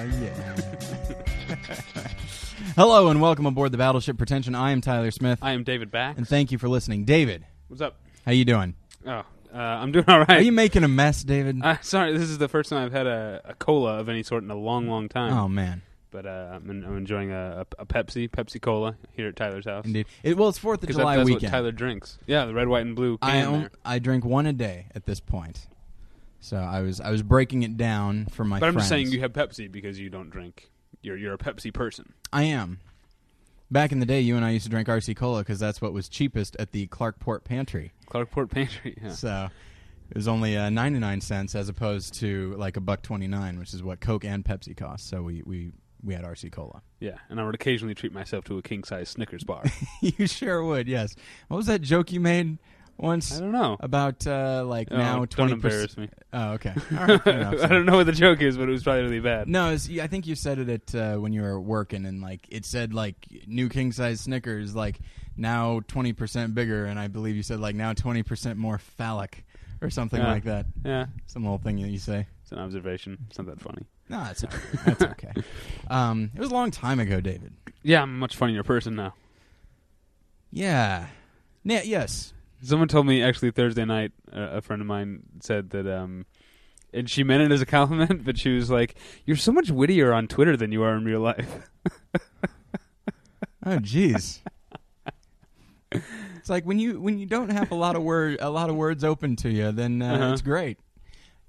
Oh yeah. Hello and welcome aboard the Battleship Pretension. I am Tyler Smith, I am David Bax. and thank you for listening. David, What's up? how you doing? Oh, uh, I'm doing all Are right. you making a mess, David? uh, sorry, this is the first time I've had a, a cola of any sort in a long, long time. oh man, But uh, I'm, I'm enjoying a, a, a Pepsi, Pepsi Cola here at Tyler's house. indeed. It, well, it's Fourth of Because July that, that's weekend. what Tyler drinks. Yeah, the red, white, and blue can I there. I drink one a day at this point, so I was I was breaking it down for my. But I'm friends. just saying you have Pepsi because you don't drink. You're you're a Pepsi person. I am. Back in the day, you and I used to drink RC Cola because that's what was cheapest at the Clarkport Pantry. Clarkport Pantry. Yeah. So it was only uh, 99 cents as opposed to like a buck 29, which is what Coke and Pepsi cost. So we, we, we had RC Cola. yeah, and I would occasionally treat myself to a king size Snickers bar. you sure would, yes. What was that joke you made I don't know. about uh, like Oh, now 20%? don't embarrass me. Oh, okay. All right, fair enough, I so. don't know what the joke is, but it was probably really bad. No, it's, I think you said it at uh, when you were working, and like it said like new king size Snickers, like now twenty percent bigger, and I believe you said like now twenty percent more phallic, or something Yeah. like that. Yeah, Some little thing that you say. it's an observation. It's not that funny. No, that's all right. that's okay. Um, it was a long time ago, David. Yeah, I'm a much funnier person now. Yeah. Yeah. Yes. Someone told me actually Thursday night. Uh, a friend of mine said that, um, and she meant it as a compliment, but she was like, "You're so much wittier on Twitter than you are in real life." Oh, jeez. it's like when you when you don't have a lot of word a lot of words open to you, then uh, Uh-huh. it's great.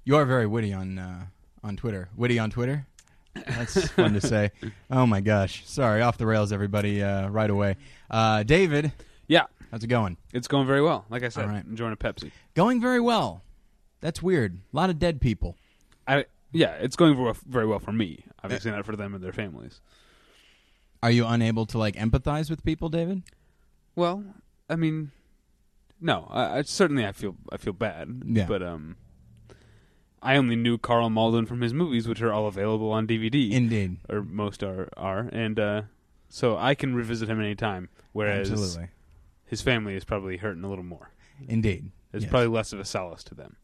You are very witty on uh, on Twitter. Witty on Twitter. That's fun to say. Oh my gosh. Sorry, off the rails, everybody. Uh, right away. Uh, David, how's it going? it's going very well. Like I said, All right. enjoying a Pepsi. Going very well. That's weird. A lot of dead people. I yeah, it's going very well, for me. Obviously, not for them and their families. Are you unable to like empathize with people, David? Well, I mean, no, I, I certainly I feel I feel bad. Yeah. but um. I only knew Karl Malden from his movies, which are all available on DVD. Indeed. or most are are, and uh, so I can revisit him anytime. Whereas Absolutely. His family is probably hurting a little more. Indeed. It's Yes. probably less of a solace to them.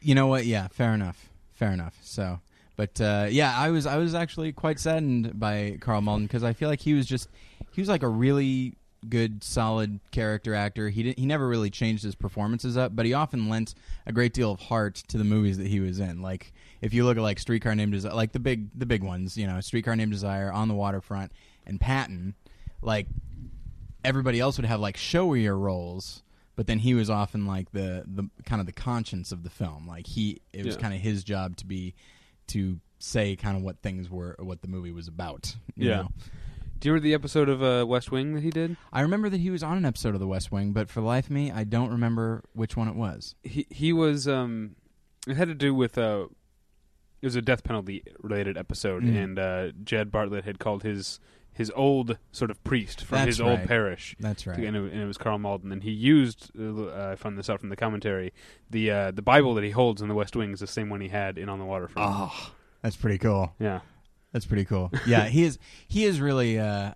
You know what? Yeah, fair enough. Fair enough. So, but uh, yeah, I was I was actually quite saddened by Karl Malden because I feel like he was just he was like a really good, solid character actor. He didn't, he never really changed his performances up, but he often lent a great deal of heart to the movies that he was in. Like if you look at like Streetcar Named Desire, like the big the big ones, you know, Streetcar Named Desire, On the Waterfront, and Patton, like everybody else would have like showier roles, but then he was often like the the kind of the conscience of the film. Like he, it was Yeah. kind of his job to be to say kind of what things were, what the movie was about. you Yeah. know? Do you remember the episode of uh, West Wing that he did? I remember that he was on an episode of The West Wing, but for the life of me, I don't remember which one it was. He he was. Um, it had to do with. Uh, it was a death penalty related episode, Mm. and uh, Jed Bartlet had called his his old sort of priest from That's his old parish. That's right. And, it, and it was Karl Malden, and he used. Uh, I found this out from the commentary. The uh, the Bible that he holds in the West Wing is the same one he had in On the Waterfront. Oh, that's pretty cool. Yeah, That's pretty cool. Yeah, he is. He is really. Uh,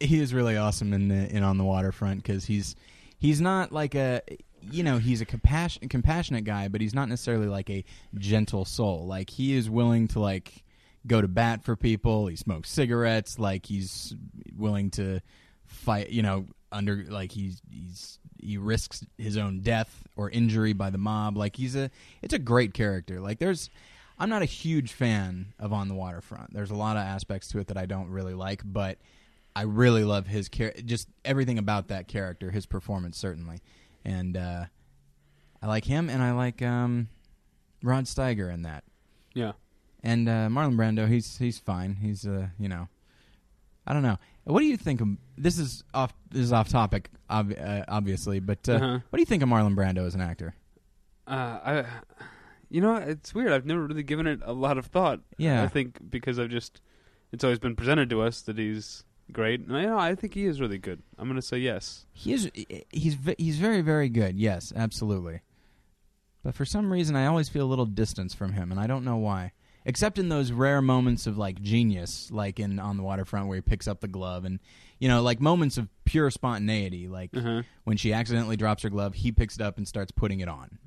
he is really awesome in the, in on the waterfront because he's he's not like a you know he's a compassion, compassionate guy, but he's not necessarily like a gentle soul. Like he is willing to like go to bat for people. He smokes cigarettes. Like he's willing to fight. You know, under like he's he's he risks his own death or injury by the mob. Like he's a it's a great character. Like there's I'm not a huge fan of On the Waterfront. There's a lot of aspects to it that I don't really like, but I really love his character. just everything about that character, his performance certainly, and uh, I like him, and I like um, Rod Steiger in that, yeah. And uh, Marlon Brando. He's he's fine. He's uh, you know, I don't know. What do you think of this? Is off this is off topic, ob- uh, obviously, but uh, Uh-huh. what do you think of Marlon Brando as an actor? Uh, I, you know, it's weird. I've never really given it a lot of thought. Yeah. I think because I've just, it's always been presented to us that he's great, and I know I think he is really good. I'm gonna say yes. He is he's he's very very good. Yes, absolutely. But for some reason I always feel a little distance from him and I don't know why. Except in those rare moments of like genius like in on the waterfront where he picks up the glove and you know like moments of pure spontaneity like Uh-huh. when she accidentally drops her glove he picks it up and starts putting it on.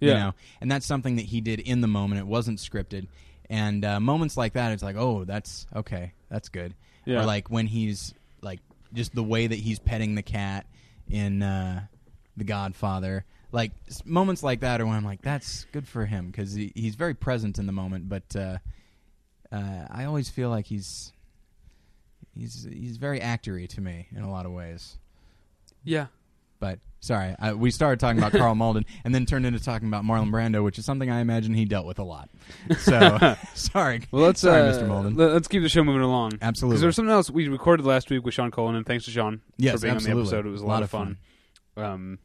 Yeah. You know, and that's something that he did in the moment. It wasn't scripted. And uh, moments like that, it's like, oh, that's okay, that's good. Yeah. Or like when he's like just the way that he's petting the cat in uh, The Godfather. Like moments like that are when I'm like, that's good for him because he, he's very present in the moment. But uh, uh, I always feel like he's he's he's very actory to me in a lot of ways. yeah. But sorry, I, we started talking about Karl Malden and then turned into talking about Marlon Brando, which is something I imagine he dealt with a lot. So sorry, Well, let's sorry, uh, Mr. Malden. let- Let's keep the show moving along. Because Absolutely, there was something else we recorded last week with Sean Cullen, and thanks to Sean yes, for being absolutely. on the episode. It was a lot, of fun. Um,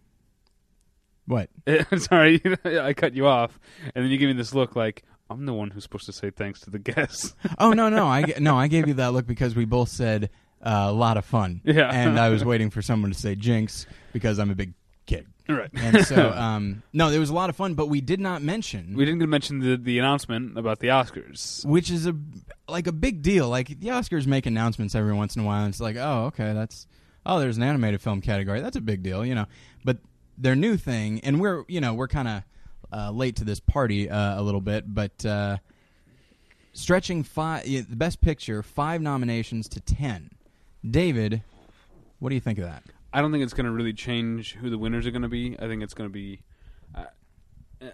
What? sorry, I cut you off, and then you give me this look like I'm the one who's supposed to say thanks to the guests. Oh no, no, I no, I gave you that look because we both said uh, a lot of fun, yeah, and I was waiting for someone to say Jinx because I'm a big kid, right. and so um, no, it was a lot of fun, but we did not mention We didn't mention the the announcement about the Oscars. which is a like a big deal. Like the Oscars make announcements every once in a while, and it's like, oh, okay, that's oh, there's an animated film category. That's a big deal, you know. But their new thing, and we're you know we're kind of uh, late to this party uh, a little bit, but uh, stretching five the best picture five nominations to ten. David, what do you think of that? I don't think it's going to really change who the winners are going to be. I think it's going to be uh, uh,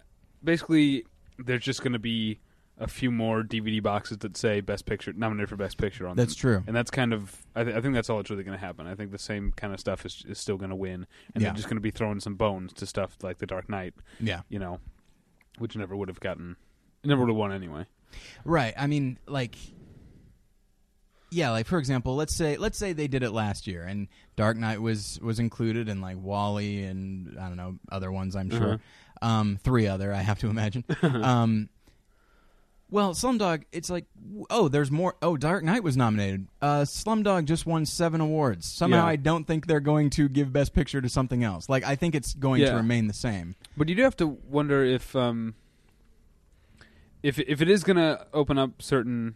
basically there's just going to be a few more DVD boxes that say Best Picture nominated for Best Picture on That's them. true. And that's kind of I, th- I think that's all that's really going to happen. I think the same kind of stuff is is still going to win, and Yeah. they're just going to be throwing some bones to stuff like The Dark Knight, Yeah. you know, which never would have gotten, never would have won anyway. Right. I mean, like, yeah, like for example, let's say let's say they did it last year, and Dark Knight was was included, and like WALL-E, and I don't know other ones, I'm sure, um, three other, I have to imagine. um, well, Slumdog, it's like, oh, there's more. Oh, Dark Knight was nominated. Uh, Slumdog just won seven awards. Somehow, Yeah. I don't think they're going to give Best Picture to something else. Like, I think it's going to Yeah. remain the same. But you do have to wonder if um, if if it is going to open up certain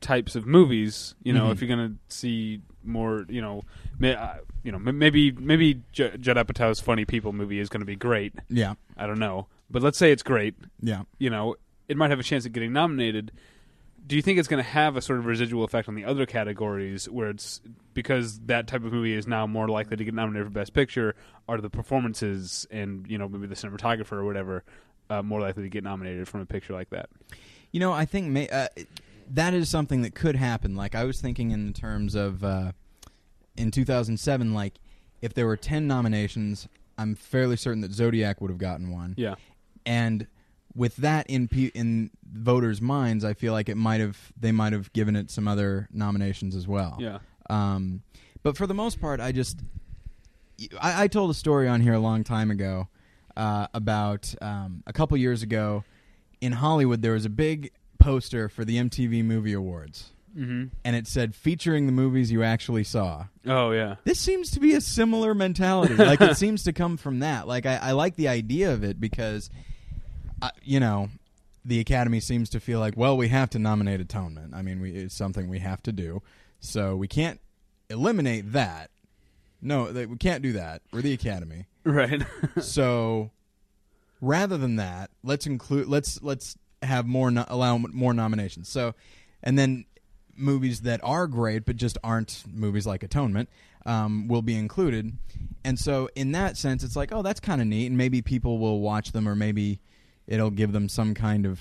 types of movies, you know, Mhm. if you're going to see more, you know, may, uh, you know, m- maybe maybe J- Judd Apatow's Funny People movie is going to be great. Yeah, I don't know, but let's say it's great. yeah. You know, it might have a chance of getting nominated. Do you think it's going to have a sort of residual effect on the other categories where it's because that type of movie is now more likely to get nominated for Best Picture? Are the performances and you know maybe the cinematographer or whatever uh, more likely to get nominated from a picture like that? You know, I think may, uh, that is something that could happen. Like I was thinking in terms of uh, in 2007, like if there were 10 nominations, I'm fairly certain that Zodiac would have gotten one. Yeah, And with that in pe- in voters' minds, I feel like it might have they might have given it some other nominations as well. yeah, Um, but for the most part, I just I, I told a story on here a long time ago uh, about um, a couple years ago in Hollywood. There was a big poster for the MTV Movie Awards, hmm and it said featuring the movies you actually saw. oh yeah, This seems to be a similar mentality. like it seems to come from that. Like I, I like the idea of it because, uh, you know, the Academy seems to feel like, well, we have to nominate Atonement. I mean, we, it's something we have to do, so we can't eliminate that. No, that we can't do that. We're the Academy, right. so rather than that, let's include let's let's have more no, allow more nominations. So, and then movies that are great but just aren't movies like Atonement um, will be included. And so, in that sense, it's like, oh, that's kind of neat, and maybe people will watch them, or maybe it'll give them some kind of.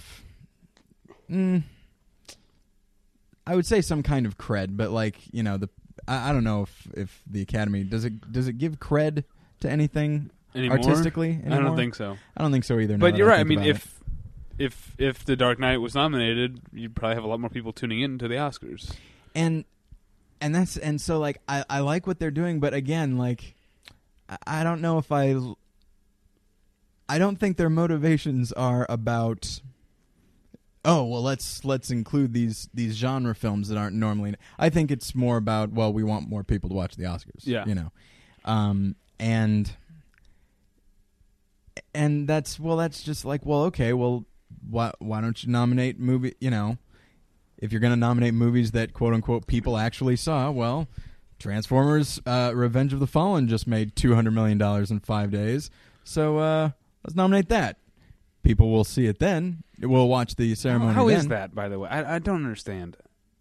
Mm, I would say some kind of cred, but like you know the I, I don't know if if the Academy does it does it give cred to anything Anymore? artistically. I don't think so. I don't think so either. But you're right. I think mean, about it. if if if The Dark Knight was nominated, you'd probably have a lot more people tuning in to the Oscars. and and that's and so like I I like what they're doing, but again, like I, I don't know if I I don't think their motivations are about. Oh well, let's let's include these these genre films that aren't normally. I think it's more about well, we want more people to watch the Oscars. Yeah. you know, um, and and that's well, that's just like well, okay, well, why why don't you nominate movie? You know, if you're going to nominate movies that quote unquote people actually saw, well, Transformers: uh, Revenge of the Fallen just made two hundred million dollars in five days, so uh, let's nominate that. people will see it then. We'll watch the ceremony. How then. is that, by the way? I, I don't understand.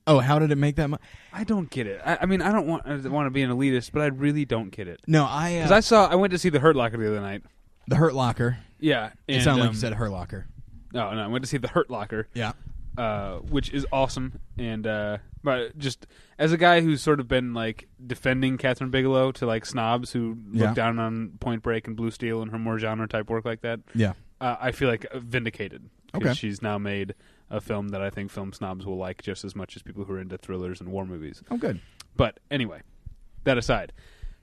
Oh, how did it make that much? I don't get it. I, I mean, I don't want I want to be an elitist, but I really don't get it. No, I Because uh, I saw, I went to see the Hurt Locker the other night. the Hurt Locker. Yeah, It and, sounded like um, you said Hurt Locker. No, no, I went to see the Hurt Locker, Yeah. Uh, which is awesome. And uh, but just as a guy who's sort of been like defending Kathryn Bigelow to like snobs who Yeah. look down on Point Break and Blue Steel and her more genre type work like that, Yeah. uh, I feel like vindicated. 'cause Okay. she's now made a film that I think film snobs will like just as much as people who are into thrillers and war movies. Oh, good. But anyway, that aside,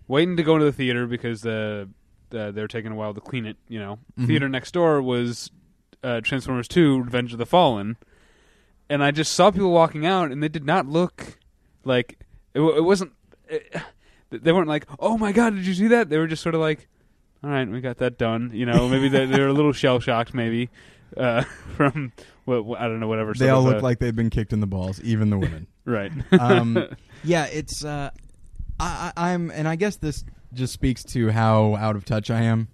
waiting to go into the theater because the, the they're taking a while to clean it. You know, Mhm. theater next door was uh, Transformers Two: Revenge of the Fallen, and I just saw people walking out, and they did not look like it, it wasn't. It, they weren't like, "Oh my god, did you see that?" They were just sort of like, "All right, we got that done." You know, maybe they, they were a little shell shocked, maybe uh, from what what- I don't know, whatever. They all of, look uh, like they've been kicked in the balls, even the women. right. um, yeah, it's. Uh, I, I, I'm, and I guess this just speaks to how out of touch I am.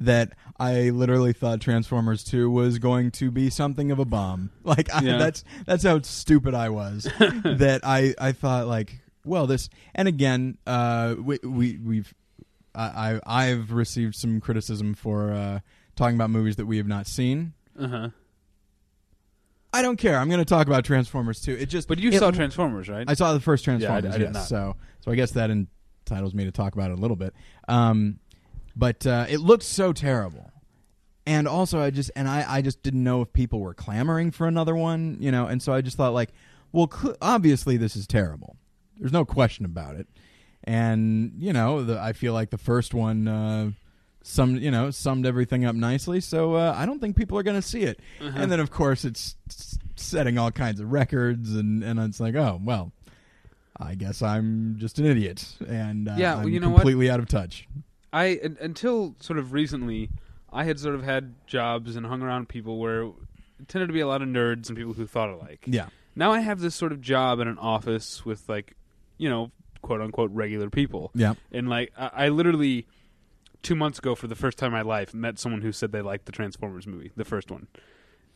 That I literally thought Transformers Two was going to be something of a bomb. Like I, Yeah. that's that's how stupid I was. that I I thought like, well, this, and again, uh, we, we we've, I, I I've received some criticism for uh, talking about movies that we have not seen. uh huh. I don't care. I'm going to talk about Transformers 2. It just But you it- saw Transformers, right? I saw the first Transformers. Yeah, I-. I did yes. not. So so I guess that entitles me to talk about it a little bit. Um, but uh, it looked so terrible, and also I just and I I just didn't know if people were clamoring for another one, you know. And so I just thought like, well, cl- obviously this is terrible. There's no question about it. And you know, the, I feel like the first one. Uh, summed you know summed everything up nicely so uh, i don't think people are going to see it Uh-huh. and then of course it's setting all kinds of records and and it's like oh well i guess i'm just an idiot and uh, Yeah, well, I'm you know what? completely out of touch I un- until sort of recently, I had sort of had jobs and hung around people where it tended to be a lot of nerds and people who thought alike. yeah Now I have this sort of job in an office with like, you know, quote unquote regular people, yeah and like I, I literally two months ago for the first time in my life met someone who said they liked the Transformers movie, the first one.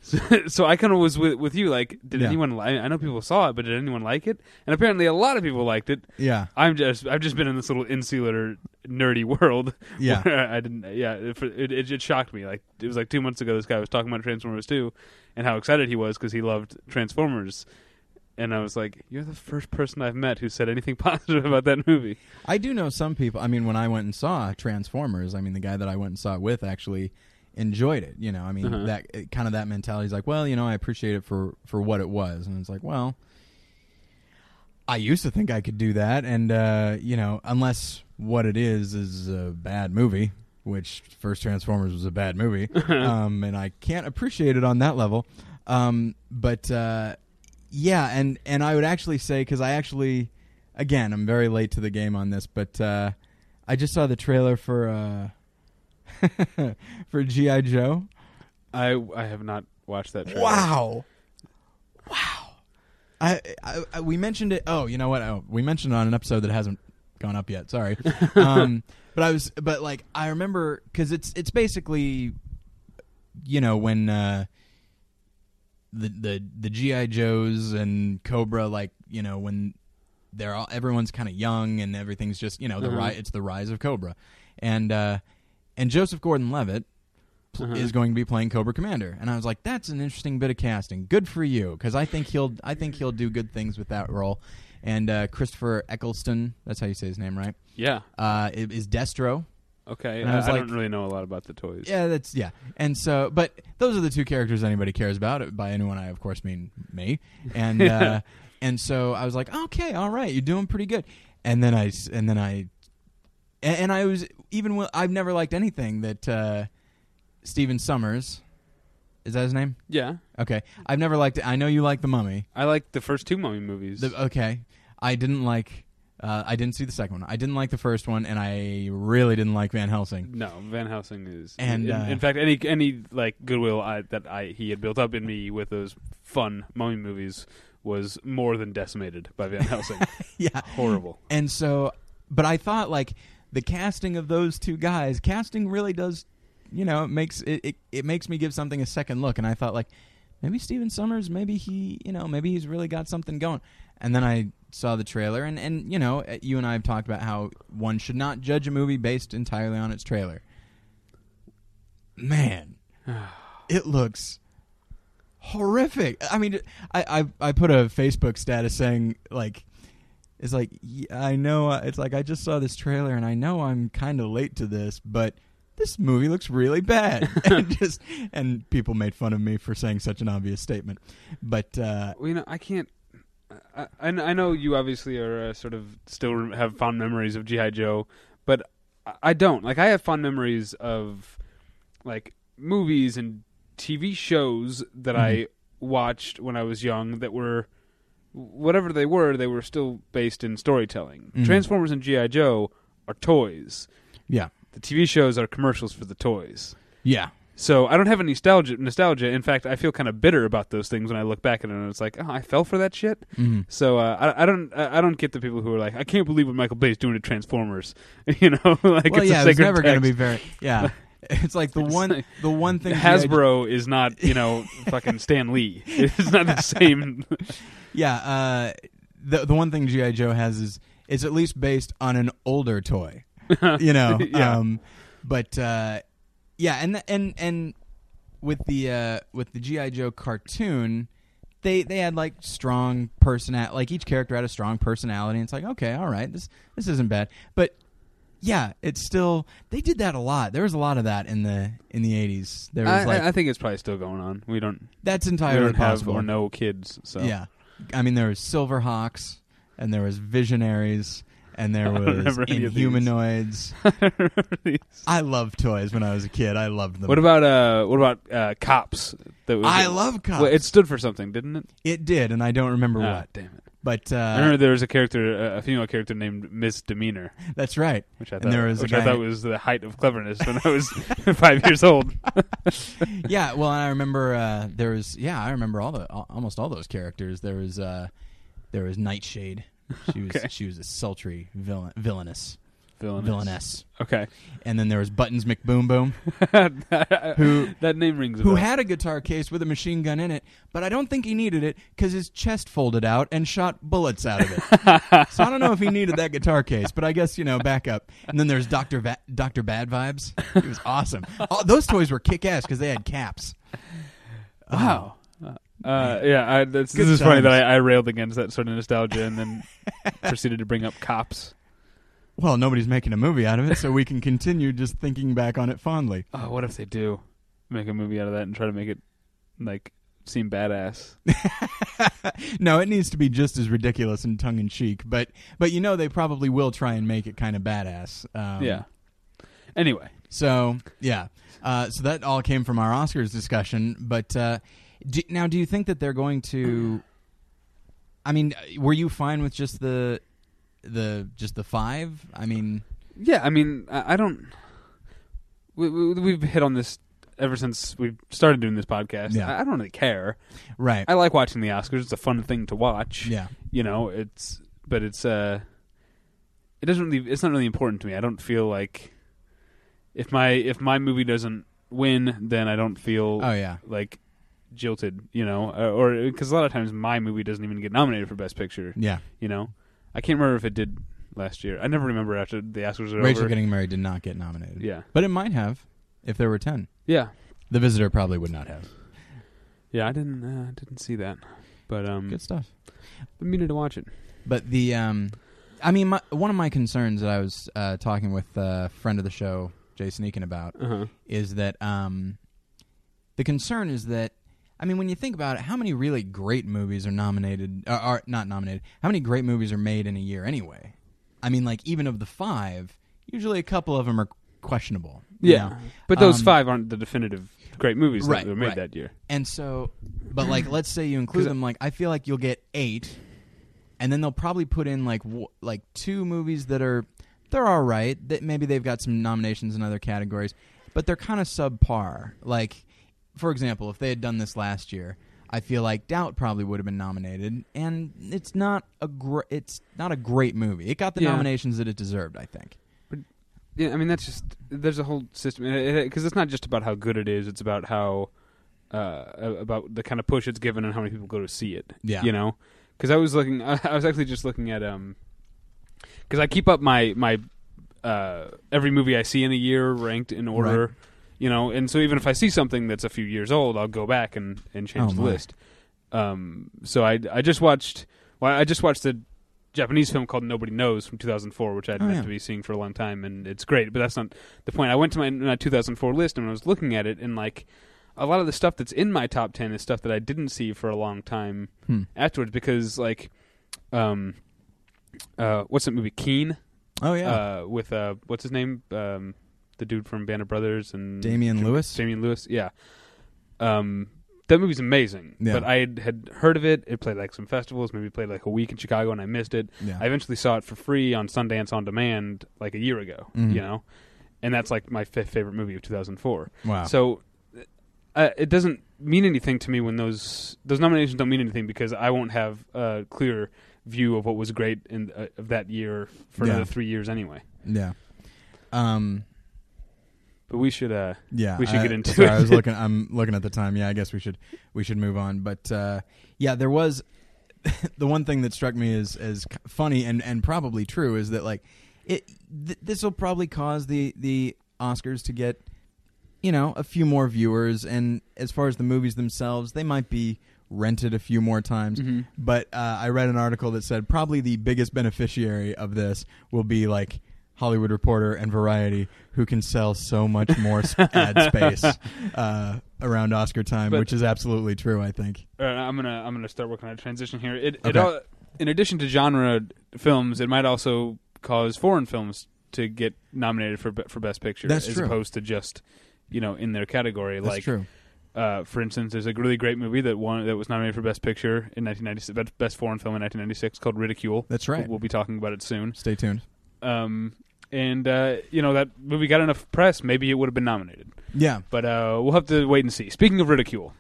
So, so I kind of was with with you. Like, did Yeah. anyone? Li- I know people saw it, but did anyone like it? And apparently, a lot of people liked it. yeah I'm just I've just been in this little insular nerdy world. Yeah. I didn't. Yeah, it, it, it, it shocked me. Like it was like two months ago. This guy was talking about Transformers 2 and how excited he was because he loved Transformers. And I was like, "You're the first person I've met who said anything positive about that movie." i do know some people i mean when i went and saw transformers i mean the guy that i went and saw it with actually enjoyed it you know i mean Uh-huh. that it- kind of that mentality is like well you know i appreciate it for for what it was and it's like well I used to think I could do that, and uh, you know, unless what it is is a bad movie, which first Transformers was a bad movie, um, and I can't appreciate it on that level. Um, but uh, yeah, and and I would actually say because I actually, again, I'm very late to the game on this, but uh, I just saw the trailer for uh, for GI Joe. I I have not watched that. Trailer. Wow. Wow. I, I, I we mentioned it. Oh, you know what? Oh, we mentioned it on an episode that hasn't gone up yet. Sorry. um, but I was, but like I remember because it's it's basically, you know, when uh, the the the GI Joes and Cobra, like you know, when they're all everyone's kind of young and everything's just you know the Uh-huh. ri- it's the rise of Cobra, and uh, and Joseph Gordon-Levitt pl- Uh-huh. is going to be playing Cobra Commander, and I was like, that's an interesting bit of casting. Good for you, because I think he'll I think he'll do good things with that role. And uh, Christopher Eccleston, that's how you say his name, right? Yeah. Uh, is Destro. Okay. And I I, like- don't really know a lot about the toys. Yeah, that's yeah. And so, but those are the two characters anybody cares about. By anyone, I of course mean me. And uh, and so I was like, okay, all right, you're doing pretty good. And then I and then I and, and I was even I've never liked anything that uh, Stephen Sommers is that his name? Yeah. Okay, I've never liked it. I know you like the Mummy. I like the first two Mummy movies. The, okay, I didn't like. Uh, I didn't see the second one. I didn't like the first one, and I really didn't like Van Helsing. No, Van Helsing is, And, in, uh, in fact, any any like goodwill I, that I he had built up in me with those fun mummy movies was more than decimated by Van Helsing. yeah, Horrible. And so, but I thought like the casting of those two guys, casting really does you know, it makes it, it it makes me give something a second look. And I thought like maybe Stephen Sommers, maybe he, you know, maybe he's really got something going. And then I saw the trailer, and and you know, uh, you and I have talked about how one should not judge a movie based entirely on its trailer. Man, it looks horrific. I mean, I, I I put a Facebook status saying like, it's like yeah, I know uh, it's like I just saw this trailer and I know I'm kind of late to this, but this movie looks really bad. and just and people made fun of me for saying such an obvious statement, but uh, Well, you know, I can't. I, I, I know you obviously are uh, sort of still have fond memories of GI Joe, but I- I don't. Like, I have fond memories of like movies and TV shows that I watched when I was young that were whatever they were. They were still based in storytelling. Mhm. Transformers and GI Joe are toys. yeah, The TV shows are commercials for the toys. yeah, So I don't have any nostalgia. Nostalgia. In fact, I feel kind of bitter about those things when I look back at it. and It's like, oh, I fell for that shit. Mhm. So uh, I, I don't. I don't get the people who are like, I can't believe what Michael Bay's doing to Transformers. You know, like well, it's yeah, a it's sacred never going to be very. Yeah, it's like the one like- the one thing Hasbro is not, you know, fucking Stan Lee. It's not the same. Yeah, uh, the the one thing GI Joe has is it's at least based on an older toy. you know, Yeah. um, but uh, yeah, and and and with the uh, with the GI Joe cartoon, they they had like strong personality. Like each character had a strong personality. And it's like okay, all right, this this isn't bad, but. Yeah, it's still they did that a lot. There was a lot of that in the in the eighties. There was I, like I think it's probably still going on. We don't. that's We entirely don't have possible. or no kids. So Yeah, I mean there was Silverhawks, and there was Visionaries, and there was remember any of these. Inhumanoids. I loved toys when I was a kid. I loved them. what about uh? What about uh? Cops? That was, I love cops. Well, it stood for something, didn't it? it did, and I don't remember Ah, what. Damn it! But I uh, remember there was a character, a female character named Miss Demeanor, that's right. which I thought, there was which I thought was the height of cleverness when I was five years old. yeah, well, and I remember uh, there was yeah, I remember all the almost all those characters. There was uh, there was Nightshade. She was Okay. she was a sultry villain, villainous Villainous. villainess, Okay. and then there was Buttons McBoom Boom. Who that name rings a who had a guitar case with a machine gun in it, but I don't think he needed it because his chest folded out and shot bullets out of it. so I don't know if he needed that guitar case, but I guess you know backup. And then there's Doctor Va- Doctor Bad Vibes. He was awesome. Oh, those toys were kick ass because they had caps. Wow. Uh, yeah, I, that's, this is funny that I, I railed against that sort of nostalgia and then proceeded to bring up cops. Well, nobody's making a movie out of it, so we can continue just thinking back on it fondly. Oh, what if they do make a movie out of that and try to make it like seem badass? no, it needs to be just as ridiculous and tongue in cheek, but but you know they probably will try and make it kind of badass. Um, yeah. Anyway, So yeah, uh, so that all came from our Oscars discussion. But uh, do, now, do you think that they're going to? I mean, were you fine with just the the just the five? I mean, yeah. I mean, I, I don't. We, we, we've hit on this ever since we started doing this podcast. Yeah. I, I don't really care. right? I like watching the Oscars. It's a fun thing to watch. yeah, you know it's but it's uh it doesn't really it's not really important to me i don't feel like if my if my movie doesn't win then i don't feel oh yeah, like jilted you know or because a lot of times my movie doesn't even get nominated for best picture yeah. you know i can't remember if it did last year i never remember after the oscars were Rachel over getting married did not get nominated. yeah but it might have if there were ten. yeah The Visitor probably would not have. yeah i didn't uh, didn't see that but um Good stuff. i'm meaning to watch it But the um, I mean, my, one of my concerns that I was uh, talking with a friend of the show, Jason Eakin, about uh-huh is that um, the concern is that I mean, when you think about it, how many really great movies are nominated? Are, are not nominated? How many great movies are made in a year anyway? I mean, like even of the five, usually a couple of them are questionable. you yeah know? but those Um, five aren't the definitive great movies Right, that were made right. that year And so, but like, let's say you include them. Like, I feel like you'll get eight, and then they'll probably put in like w- like two movies that are they're all right. That maybe they've got some nominations in other categories, but they're kind of subpar. Like, for example, if they had done this last year, I feel like Doubt probably would have been nominated, and it's not a gr- it's not a great movie. It got the Yeah. nominations that it deserved, I think. Yeah, I mean that's just there's a whole system because it's not just about how good it is; it's about how uh, about the kind of push it's given and how many people go to see it. Yeah. you know. Because I was looking, I was actually just looking at um, because I keep up my my uh every movie I see in a year ranked in order. You know, and so even if I see something that's a few years old, I'll go back and and change Oh, the my. list. Um, so I I just watched, well, I just watched the Japanese film called Nobody Knows from 2004, which I'd Oh, meant yeah. to be seeing for a long time, and it's great. But that's not the point. I went to my, my 2004 list and I was looking at it, and like a lot of the stuff that's in my top 10 is stuff that I didn't see for a long time Hmm. afterwards because like, um, uh, what's that movie Keane? Oh yeah. Uh, with uh, what's his name? Um, the dude from Band of Brothers and Damian Lewis? Damian Lewis, yeah. Um, that movie's amazing. Yeah. But I had, heard of it. It played like some festivals, maybe played like a week in Chicago, and I missed it. yeah. I eventually saw it for free on Sundance on Demand like a year ago. Mhm. You know, and that's like my fifth favorite movie of 2004. wow. So uh, it doesn't mean anything to me when those those nominations don't mean anything because I won't have a clear view of what was great in uh, of that year for Yeah. another three years anyway. yeah. Um. But we should. uh Yeah, We should I- get into sorry, it. I was looking. I'm looking at the time. Yeah, I guess we should we should move on. But uh, yeah, there was the one thing that struck me as as funny and and probably true is that like it th- this will probably cause the the Oscars to get you know a few more viewers, and as far as the movies themselves, they might be rented a few more times. Mhm. But uh, I read an article that said probably the biggest beneficiary of this will be like Hollywood Reporter and Variety, who can sell so much more ad space uh, around Oscar time, But- which is absolutely true. I think. Uh, I'm gonna I'm gonna start working on a transition here. It, it all, in addition to genre films, it might also cause foreign films to get nominated for for Best Picture, That's as true. opposed to just you know in their category. That's like, true. Uh, for instance, there's a really great movie that won that was nominated for Best Picture in 1996, best- Best Foreign Film in 1996, called Ridicule. That's right. We'll be talking about it soon. Stay tuned. Um, and uh, you know that movie got enough press, maybe it would have been nominated. Yeah, But uh, we'll have to wait and see. Speaking of Ridicule,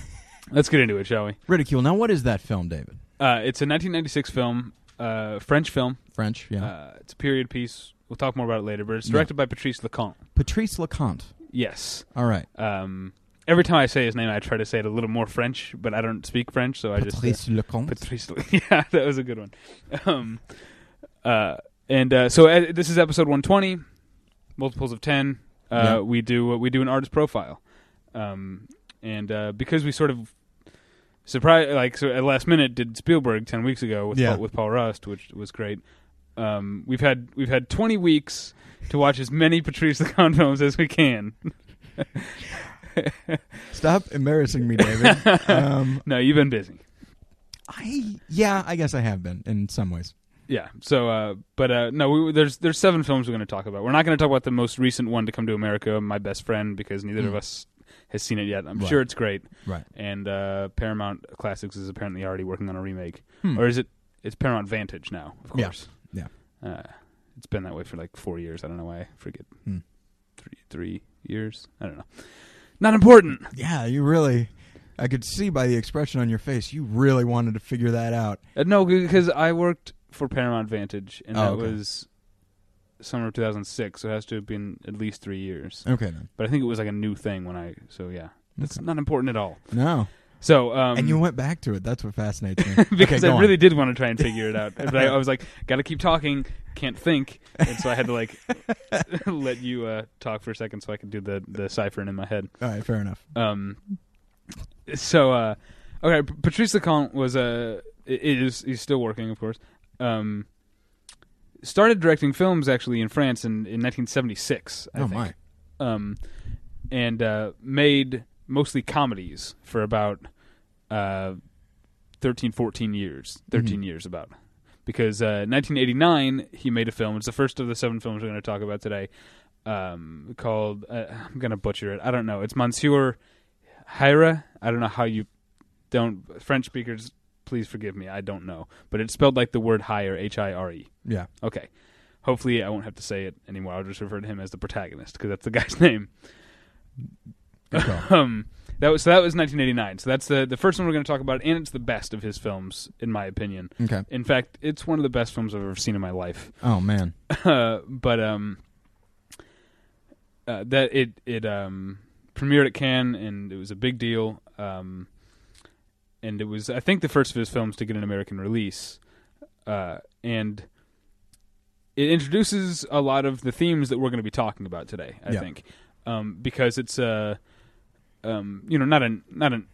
let's get into it, shall we? Ridicule. Now, what is that film, David? Uh, it's a 1996 film, uh, French film. French. Yeah. Uh, it's a period piece. We'll talk more about it later, but it's directed by Patrice Leconte. Patrice Leconte. Yes. All right. Um, every time I say his name, I try to say it a little more French, but I don't speak French, so I just uh, Patrice Leconte. Patrice. Le- yeah, that was a good one. Um, uh, and uh, so uh, this is episode 120, multiples of 10. Uh, Yeah. We do what we do an artist profile, um, and uh, because we sort of surprise like so at last minute did Spielberg 10 weeks ago with Yeah. Paul, with Paul Rust, which was great. Um, we've had we've had 20 weeks to watch as many Patrice Leconte films as we can. Stop embarrassing me, David. um, No, you've been busy. I yeah, I guess I have been in some ways. Yeah. So, uh, but uh, no, we, there's there's seven films we're going to talk about. We're not going to talk about the most recent one to come to America, My Best Friend, because neither of Mm. us has seen it yet. I'm Right. sure it's great, Right. and uh, Paramount Classics is apparently already working on a remake, Hmm. or is it? It's Paramount Vantage now, of Yeah. course. Yeah. Uh, it's been that way for like four years. I don't know why. I forget. Hmm. Three three years. I don't know. Not important. Yeah, you really. I could see by the expression on your face, you really wanted to figure that out. Uh, no, because I worked for Paramount Vantage, and Oh, that okay. was summer of 2006, so it has to have been at least three years. Okay, then. But I think it was like a new thing when I. So yeah, that's not important at all. No, So um, and you went back to it. That's what fascinates me. because okay, go I on. really did want to try and figure it out, but I, I was like, got to keep talking, can't think, and so I had to like let you uh, talk for a second so I could do the the ciphering in my head. All right, fair enough. Um, so uh, okay, P- Patrice Leconte was a is he's still working, of course. Um, started directing films actually in France in, in 1976. I oh think. my. um, and uh, made mostly comedies for about uh, 13, 14 years. 13 Mhm. years about. Because uh, 1989, he made a film. It's the first of the seven films we're going to talk about today. Um, called uh, I'm going to butcher it. I don't know. It's Monsieur Hira. I don't know how you don't French speakers. Please forgive me. I don't know, but it's spelled like the word hire. H I R E. Yeah. Okay. Hopefully, I won't have to say it anymore. I'll just refer to him as the protagonist because that's the guy's name. Um, that was so. That was 1989. So that's the the first one we're going to talk about, and it's the best of his films, in my opinion. okay. In fact, it's one of the best films I've ever seen in my life. Oh man. Uh, but um, uh, that it it um, premiered at Cannes and it was a big deal. Um, and it was I think the first of his films to get an American release, uh, and it introduces a lot of the themes that we're going to be talking about today. I Yeah. think um, because it's a um, you know not an not an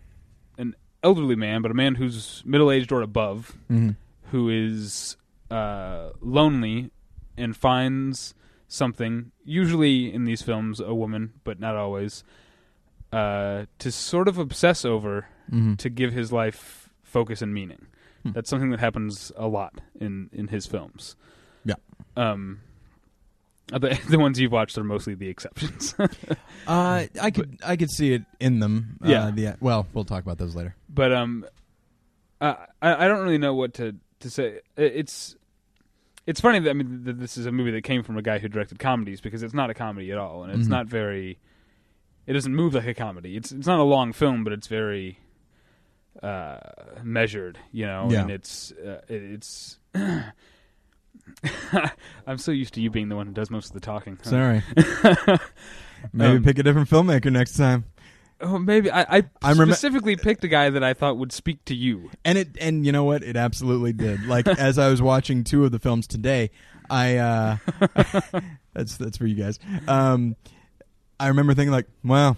an elderly man, but a man who's middle aged or above Mm-hmm. who is uh, lonely and finds something, usually in these films, a woman, but not always, uh, to sort of obsess over Mm-hmm. to give his life focus and meaning. Hmm. That's something that happens a lot in, in his films. Yeah. Um, uh, the, the ones you've watched are mostly the exceptions. Uh, I could I could see it in them. Uh, Yeah. The, well, we'll talk about those later. but um, I I don't really know what to to say. It's it's funny that I mean that this is a movie that came from a guy who directed comedies because it's not a comedy at all, and it's Mhm. not very. It doesn't move like a comedy. It's it's not a long film, but it's very uh, measured, you know, Yeah. and it's uh, it, it's. I'm so used to you being the one who does most of the talking. huh? Sorry. Maybe Um, pick a different filmmaker next time. Oh, maybe I, I rem- specifically picked a guy that I thought would speak to you. And it and you know what? It absolutely did. Like as I was watching two of the films today, I uh that's that's for you guys. Um I remember thinking like, wow,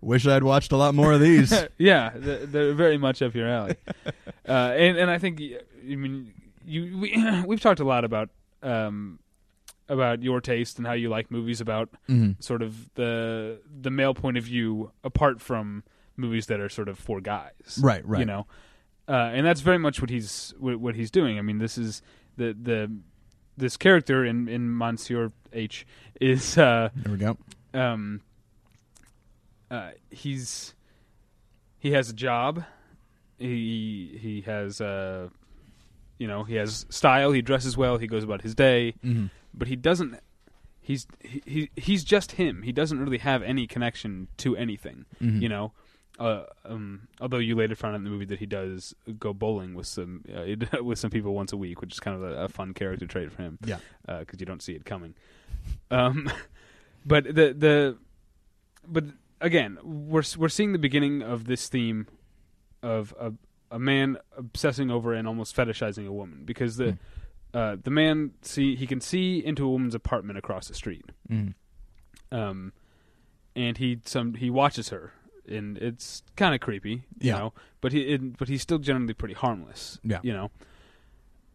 wish I'd watched a lot more of these. yeah, they're, they're very much up your alley. uh, and and I think I mean you we we've talked a lot about um about your taste and how you like movies about hmm sort of the the male point of view apart from movies that are sort of for guys. Right, right. You know. Uh, and that's very much what he's what, what he's doing. I mean, this is the the this character in in Monsieur H is uh There we go. Um, uh, he's he has a job. He he has uh, you know he has style. He dresses well. He goes about his day, hmm but he doesn't. He's he, he he's just him. He doesn't really have any connection to anything. hmm You know. Uh, um, although you later found out in the movie that he does go bowling with some uh, with some people once a week, which is kind of a, a fun character trait for him Yeah. because you don't see it coming. Um, but the the but again, we're we're seeing the beginning of this theme of a a man obsessing over and almost fetishizing a woman because the uh, the man see he can see into a woman's apartment across the street, hmm um, and he some he watches her. And it's kind of creepy, you Yeah. know. But he, it, but he's still generally pretty harmless, Yeah. you know.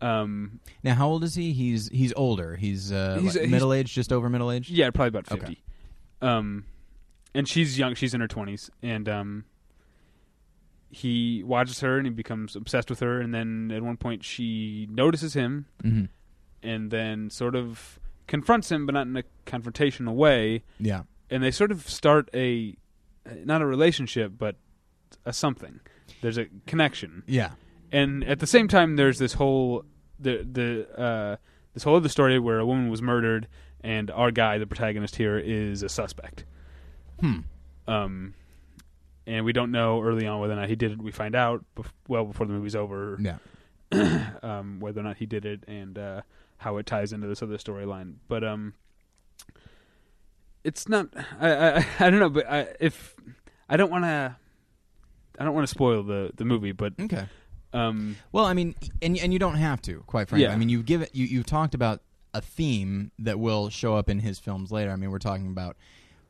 Um, Now, how old is he? He's he's older. He's, uh, He's- like he's- middle aged, just over middle aged. Yeah, probably about Okay. fifty. Um, and she's young; she's in her twenties, and um, he watches her and he becomes obsessed with her. And then at one point, she notices him hmm and then sort of confronts him, but not in a confrontational way. Yeah. And they sort of start a not a relationship, but a something. There's a connection, Yeah. And at the same time, there's this whole the the uh, this whole other story where a woman was murdered, and our guy, the protagonist here, is a suspect. Hmm. Um, and we don't know early on whether or not he did it. We find out bef- well before the movie's over Yeah. um, whether or not he did it and uh, how it ties into this other storyline. But um, it's not. I I, I don't know. But I, if I don't want to, I don't want to spoil the the movie. But Okay. Um, Well, I mean, and and you don't have to, quite frankly. Yeah. I mean, you've given you you've talked about a theme that will show up in his films later. I mean, we're talking about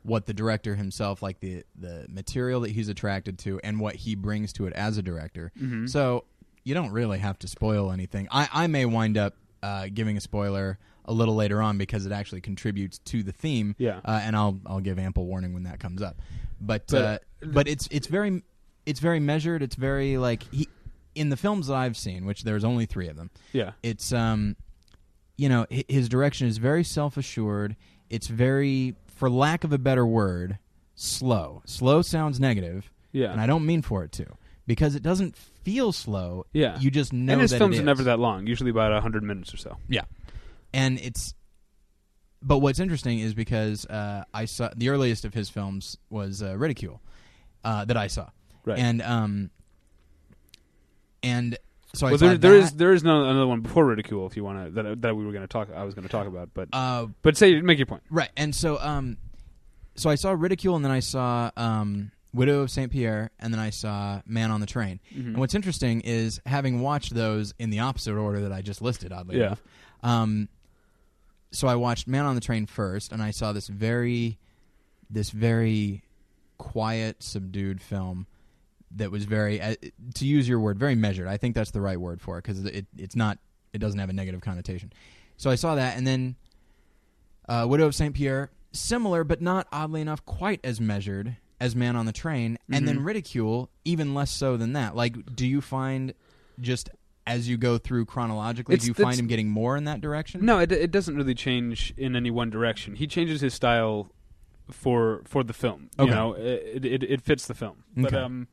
what the director himself, like the the material that he's attracted to, and what he brings to it as a director. mhm. So you don't really have to spoil anything. I I may wind up uh, giving a spoiler a little later on because it actually contributes to the theme. yeah, Uh, and I'll I'll give ample warning when that comes up. But But- uh, but it's it's very it's very measured. It's very like he in the films that I've seen, which there's only three of them. yeah, It's um, you know, his direction is very self assured. It's very, for lack of a better word, slow. Slow sounds negative, yeah. and I don't mean for it to, because it doesn't feel slow. Yeah. you just know and his films are never that long. Usually about hundred minutes or so. Yeah, and it's but what's interesting is because uh, I saw the earliest of his films was uh, Ridicule uh, that I saw, Right. and um, and so I well, saw there, there is there is no, another one before Ridicule. If you want to that that we were going to talk, I was going to talk about. But uh, but say make your point. right, and so um, so I saw Ridicule, and then I saw um, Widow of Saint Pierre, and then I saw Man on the Train. Mhm. And what's interesting is having watched those in the opposite order that I just listed, oddly Yeah. enough. Um, so I watched Man on the Train first, and I saw this very, this very quiet, subdued film that was very, uh, to use your word, very measured. I think that's the right word for it because it, it's not, it doesn't have a negative connotation. So I saw that, and then uh, Widow of Saint Pierre, similar but not oddly enough quite as measured as Man on the Train, and then Mhm. Ridicule even less so than that. Like, do you find just as you go through chronologically, It's- do you find him getting more in that direction? No, it, it doesn't really change in any one direction. He changes his style for for the film. Okay. You know, it, it it fits the film. But um,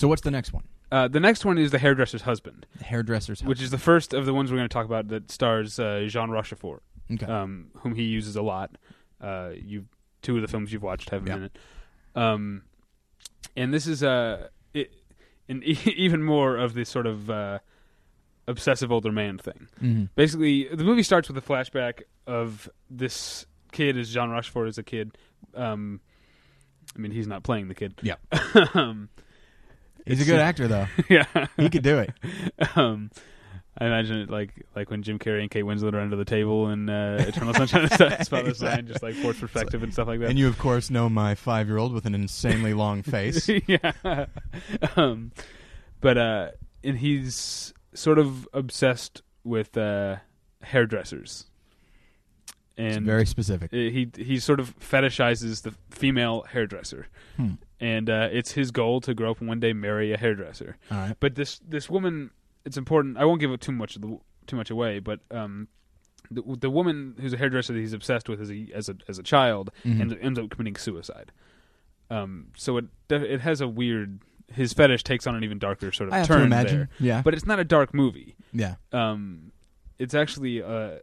So what's the next one? uh, the next one is the hairdresser's husband, The hairdresser's which is the first of the ones we're going to talk about that stars uh, Jean Rochefort, okay. um, whom he uses a lot. Uh, you two of the films you've watched have him in it. Um, and this is uh, it, an even more of this sort of uh, obsessive older man thing. Mhm. basically the movie starts with a flashback of this kid as Jean Rochefort as a kid. Um, I mean, he's not playing the kid. Yeah. um, He's a good actor, though. yeah. He could do it. um, I imagine it like like when Jim Carrey and Kate Winslet are under the table in uh, Eternal Sunshine of the Spotless Mind, just like forced perspective and stuff like that. And you, of course, know my five-year-old with an insanely long face. yeah. um, but uh, and he's sort of obsessed with uh, hairdressers. It's And very specific. He he sort of fetishizes the female hairdresser, Hmm. and uh, it's his goal to grow up and one day marry a hairdresser. Right. But this this woman, it's important. I won't give it too much of the, too much away, but um, the the woman who's a hairdresser that he's obsessed with as a as a as a child Mhm. ends, ends up committing suicide. Um, so it it has a weird his fetish takes on an even darker sort of turn there. Yeah. But it's not a dark movie. yeah. Um, it's actually uh,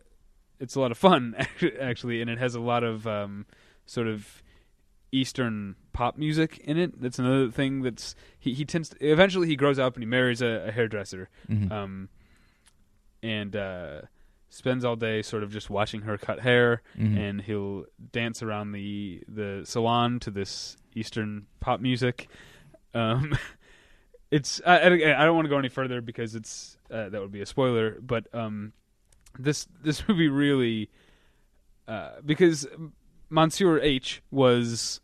it's a lot of fun actually, and it has a lot of um, sort of Eastern pop music in it. That's another thing that's he he tends to, eventually he grows up and he marries a, a hairdresser, Mhm. um, and uh, spends all day sort of just watching her cut hair, Mhm. and he'll dance around the the salon to this Eastern pop music. Um, it's I, I I don't want to go any further because it's uh, that would be a spoiler. But um, this this movie really uh, because Monsieur H was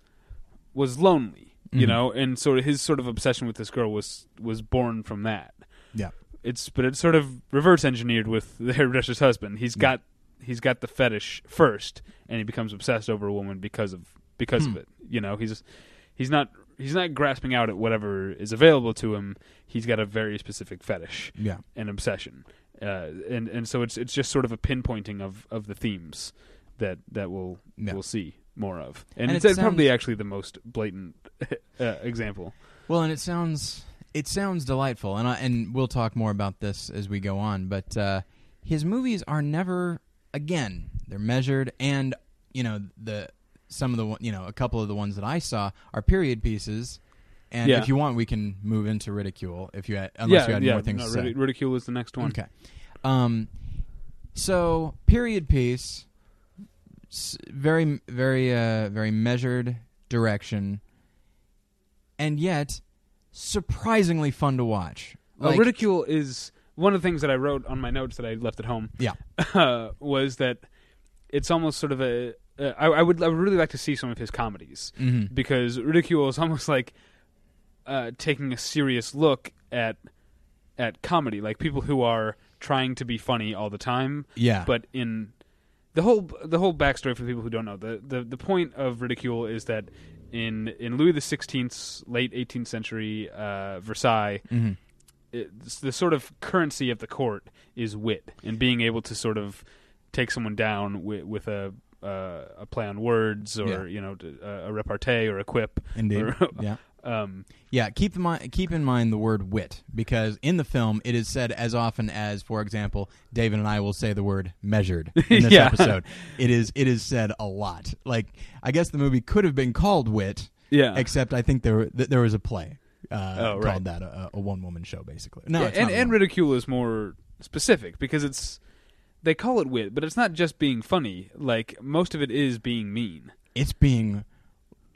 was lonely, you Mhm. know, and sort of his sort of obsession with this girl was was born from that. Yeah. It's but it's sort of reverse engineered with the hairdresser's husband. He's Yeah. got he's got the fetish first, and he becomes obsessed over a woman because of because Hmm. of it. You know, he's he's not he's not grasping out at whatever is available to him. He's got a very specific fetish Yeah. and obsession, uh, and and so it's it's just sort of a pinpointing of, of the themes that that we'll Yeah. we'll see more of, and, And it's it probably actually the most blatant uh, example. Well, and it sounds it sounds delightful, and I, and we'll talk more about this as we go on. But uh, his movies are never again they're measured, and you know the some of the you know a couple of the ones that I saw are period pieces. And Yeah. if you want, we can move into ridicule if you had, unless yeah, you had yeah. more things no, to say. Ridi- ridicule is the next one. Okay. Um, so period piece, very, very, uh, very measured direction, and yet surprisingly fun to watch. Uh, Like- ridicule is one of the things that I wrote on my notes that I left at home. Yeah. uh, was that it's almost sort of a. Uh, I, I would I would really like to see some of his comedies. Mhm. because ridicule is almost like uh, taking a serious look at at comedy, like people who are trying to be funny all the time, Yeah. but in the whole the whole backstory for people who don't know the the, the point of ridicule is that in in Louis the Sixteenth's late eighteenth century uh, Versailles. Mhm. It's the sort of currency of the court is wit and being able to sort of take someone down with, with a uh, a play on words or Yeah. you know uh, a repartee or a quip Indeed. or- yeah. Um, Yeah. Keep in mind, keep in mind the word wit because in the film it is said as often as, for example, David and I will say the word measured in this Yeah. episode. It is it is said a lot. Like I guess the movie could have been called Wit, yeah except I think there th- there was a play uh, Oh, right. called that a, a one woman show basically. No, Yeah, and and ridicule is more specific because it's they call it wit, but it's not just being funny. Like most of it is being mean. it's being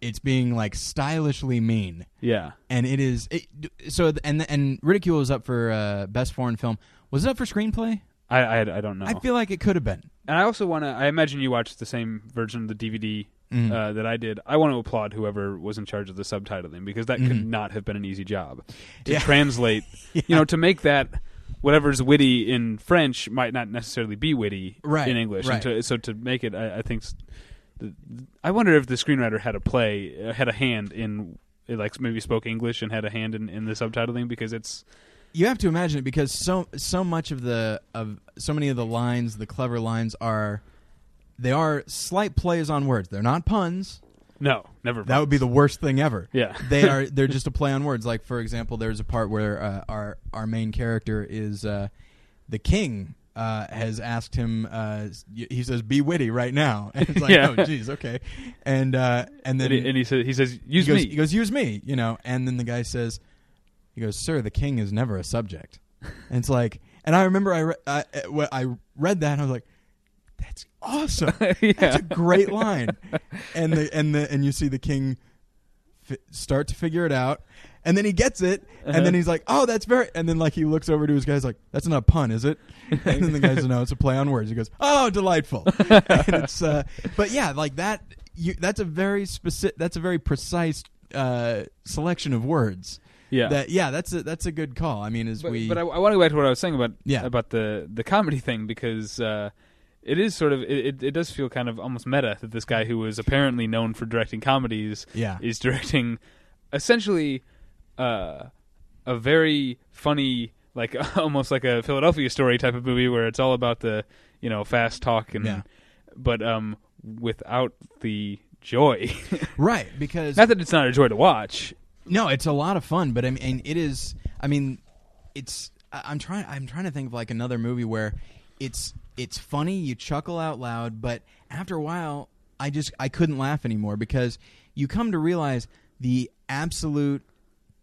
it's being like stylishly mean, Yeah. and it is it, so. And and Ridicule was up for uh, best foreign film. Was it up for screenplay? I I, I don't know. I feel like it could have been. and I also want to. I imagine you watched the same version of the DVD Mm. uh, that I did. I want to applaud whoever was in charge of the subtitling because that could Mhm. not have been an easy job to Yeah. translate. Yeah. You know, to make that whatever's witty in French might not necessarily be witty Right, in English. right. And to, so to make it, I, I think. I wonder if the screenwriter had a play, uh, had a hand in, like maybe spoke English and had a hand in, in the subtitling because it's you have to imagine it because so so much of the of so many of the lines, the clever lines are they are slight plays on words. They're not puns. no, never. That would be the worst thing ever. yeah. they are they're just a play on words. Like for example, there's a part where uh, our our main character is uh, the king. Uh, has asked him. Uh, he says, "Be witty right now." And it's like, Yeah. "Oh, jeez, okay." And uh, and then and, he, and he says, he says, use he goes, me. He goes, "Use me," you know. And then the guy says, "He goes, sir, the king is never a subject." And it's like, and I remember I re- I, uh, I read that, and I was like, "That's awesome! yeah. That's a great line." And the and the and you see the king fi- start to figure it out, and then he gets it, and then Uh-huh. he's like, "Oh, that's very." And then like he looks over to his guys like, "That's not a pun, is it?" And then the guys know it's a play on words." He goes, "Oh, delightful." and it's uh, but yeah, like that. You, that's a very specific. That's a very precise uh, selection of words. yeah. That yeah, that's a that's a good call. I mean, as but, we but I, I want to go back to what I was saying about Yeah. about the the comedy thing because uh, it is sort of it, it, does feel kind of almost meta that this guy who was apparently known for directing comedies yeah is directing essentially uh, a very funny like almost like a Philadelphia story type of movie where it's all about the you know fast talk and Yeah. but um without the joy. right because Not that it's not a joy to watch. No, it's a lot of fun, but I mean, it is. I mean, it's. I'm trying. I'm trying to think of like another movie where it's it's funny, you chuckle out loud, but after a while, I just I couldn't laugh anymore because you come to realize the absolute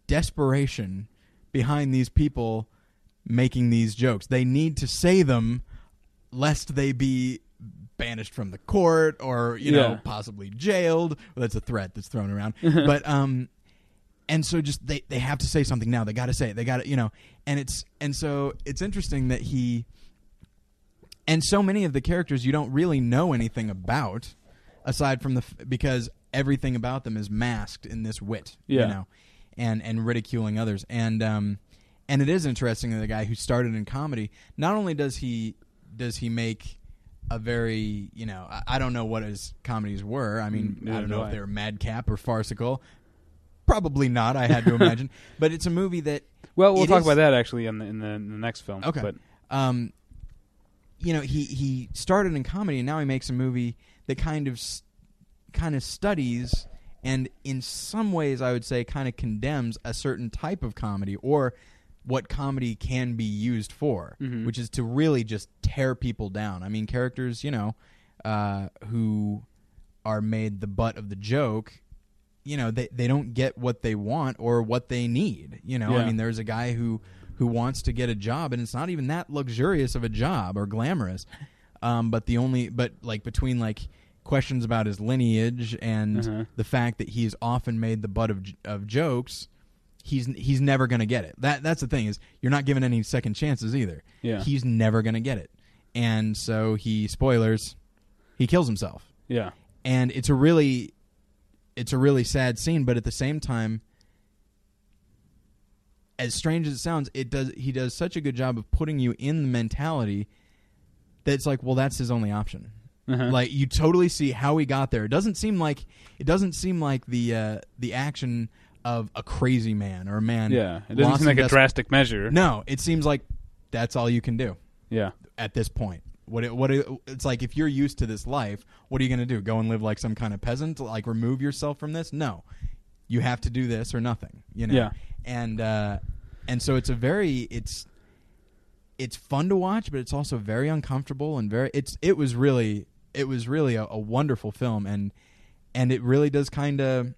desperation behind these people making these jokes. They need to say them lest they be banished from the court or you know possibly jailed. Well, that's a threat that's thrown around. but um and so just they they have to say something now. They got to say it. They got to, you know. And it's and so it's interesting that he and so many of the characters you don't really know anything about aside from the f- because everything about them is masked in this wit, Yeah. you know, and and ridiculing others. And um and it is interesting that the guy who started in comedy, not only does he does he make a very you know I, I don't know what his comedies were. I mean Mm, I don't know I. if they were madcap or farcical. Probably not. I had to imagine, but it's a movie that Well, we'll talk is- about that actually in the in the, in the next film. Okay. But um, you know, he he started in comedy and now he makes a movie that kind of kind of studies and in some ways I would say kind of condemns a certain type of comedy or what comedy can be used for, Mhm. which is to really just tear people down. I mean, characters, you know, uh, who are made the butt of the joke you know they they don't get what they want or what they need you know i mean there's a guy who who wants to get a job and it's not even that luxurious of a job or glamorous um but the only but like between like questions about his lineage and Uh-huh. the fact that he's often made the butt of of jokes he's he's never going to get it. That that's the thing is you're not given any second chances either. Yeah, he's never going to get it. And so he spoilers he kills himself. Yeah, and it's a really it's a really sad scene but at the same time as strange as it sounds it does he does such a good job of putting you in the mentality that it's like well that's his only option Uh-huh. like you totally see how he got there it doesn't seem like it doesn't seem like the uh the action of a crazy man or a man yeah. It doesn't seem like a drastic measure. no it seems like that's all you can do Yeah, at this point. What it, what it, it's like if you're used to this life, what are you going to do? Go and live like some kind of peasant? Like remove yourself from this? No, you have to do this or nothing. You know. Yeah. And uh, and so it's a very it's it's fun to watch, but it's also very uncomfortable and very it's it was really it was really a, a wonderful film and and it really does kind of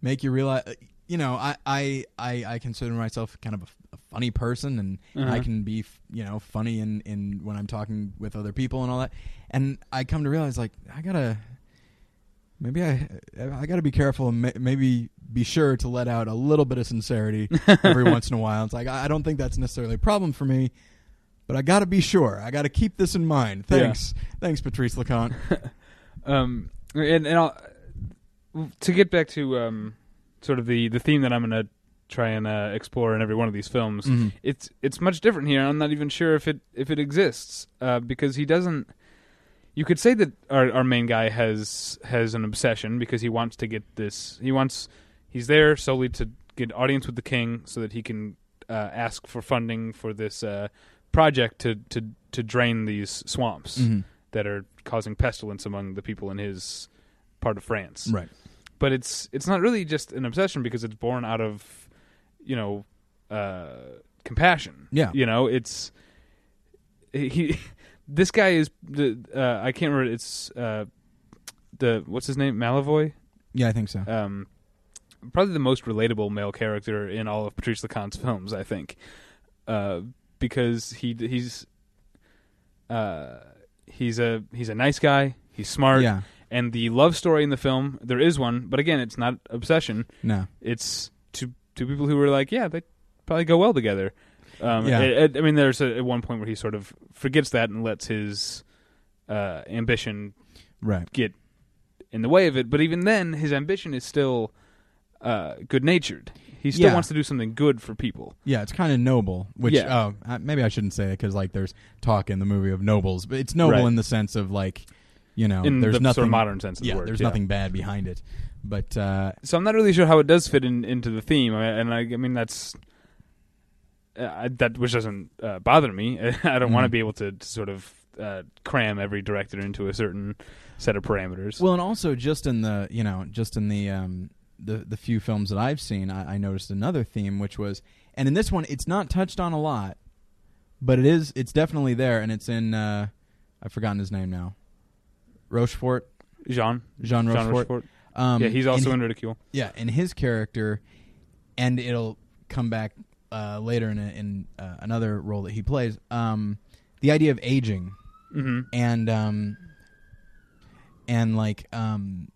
make you realize you know I, I i i consider myself kind of a, a funny person and i Uh-huh. can be you know funny in in when i'm talking with other people and all that and i come to realize like i gotta maybe I I got to be careful and ma- maybe be sure to let out a little bit of sincerity every once in a while. It's like I don't think that's necessarily a problem for me, but I got to be sure. I got to keep this in mind. Yeah. Thanks, thanks, Patrice Leconte. Um, and and I'll, to get back to um, sort of the the theme that I'm going to try and uh, explore in every one of these films. Mhm. It's it's much different here. I'm not even sure if it if it exists uh, because he doesn't. You could say that our our main guy has has an obsession because he wants to get this. He wants he's there solely to get audience with the king so that he can uh, ask for funding for this uh, project to to to drain these swamps Mhm. that are causing pestilence among the people in his part of France. Right. But it's it's not really just an obsession because it's born out of you know uh, compassion. Yeah. You know, it's he. This guy is the uh, I can't remember. It's uh, the what's his name Malavoy. Yeah, I think so. Um, probably the most relatable male character in all of Patrice Leconte's films, I think, uh, because he he's uh, he's a he's a nice guy. He's smart, yeah. and the love story in the film there is one, but again, it's not obsession. No. It's two two people who were like, yeah, they probably go well together. Um, Yeah. it- it- I mean, there's a, at one point where he sort of forgets that and lets his uh, ambition Right. get in the way of it. But even then, his ambition is still uh, good natured. He still Yeah. wants to do something good for people. Yeah, it's kind of noble. Which Yeah. oh, maybe I shouldn't say it because like there's talk in the movie of nobles, but it's noble Right. in the sense of like, you know, in there's the nothing sort of modern sense of Yeah, the word. there's nothing bad behind it. But uh, So I'm not really sure how it does fit in, into the theme, I- and I, I mean that's uh, that which doesn't uh, bother me. I don't want to be able to, sort of uh, cram every director into a certain set of parameters. well, and also just in the you know just in the um, the the few films that I've seen, I, I noticed another theme, which was, and in this one, it's not touched on a lot, but it is. It's definitely there, and it's in. Uh, I've forgotten his name now. Rochefort, Jean, Jean Jean Rochefort. Rochefort. Um, yeah, he's also he- in Ridicule. Yeah, and his character, and it'll come back uh, later in a, in uh, another role that he plays. Um, the idea of aging hmm and um, and like um,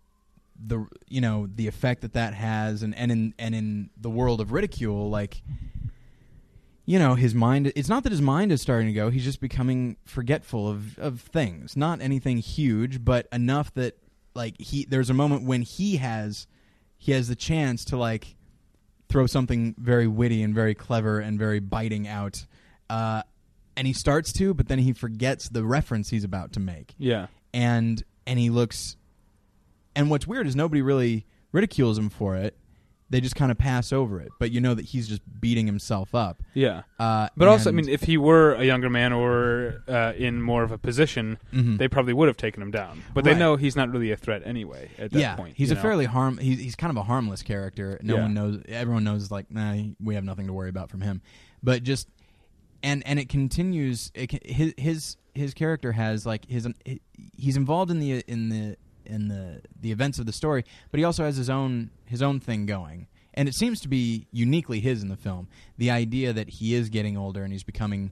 the you know the effect that that has, and and in and in the world of ridicule, like you know his mind. It's not that his mind is starting to go; he's just becoming forgetful of of things. Not anything huge, but enough that like he. There's a moment when he has he has the chance to like throw something very witty and very clever and very biting out. Uh, and he starts to, but then he forgets the reference he's about to make, Yeah, and and he looks. And what's weird is nobody really ridicules him for it; they just kind of pass over it. But you know that he's just beating himself up. yeah. Uh, But also, I and- mean, if he were a younger man or uh, in more of a position, Mhm. they probably would have taken him down. But they know he's not really a threat anyway. At that yeah, point, he's you a know? fairly harm. He's, he's kind of a harmless character. No Yeah. one knows. Everyone knows. Like, nah, he- we have nothing to worry about from him. But just and and it continues. It, his his his character has like his he's involved in the in the in the the events of the story, but he also has his own his own thing going. And it seems to be uniquely his in the film. The idea that he is getting older and he's becoming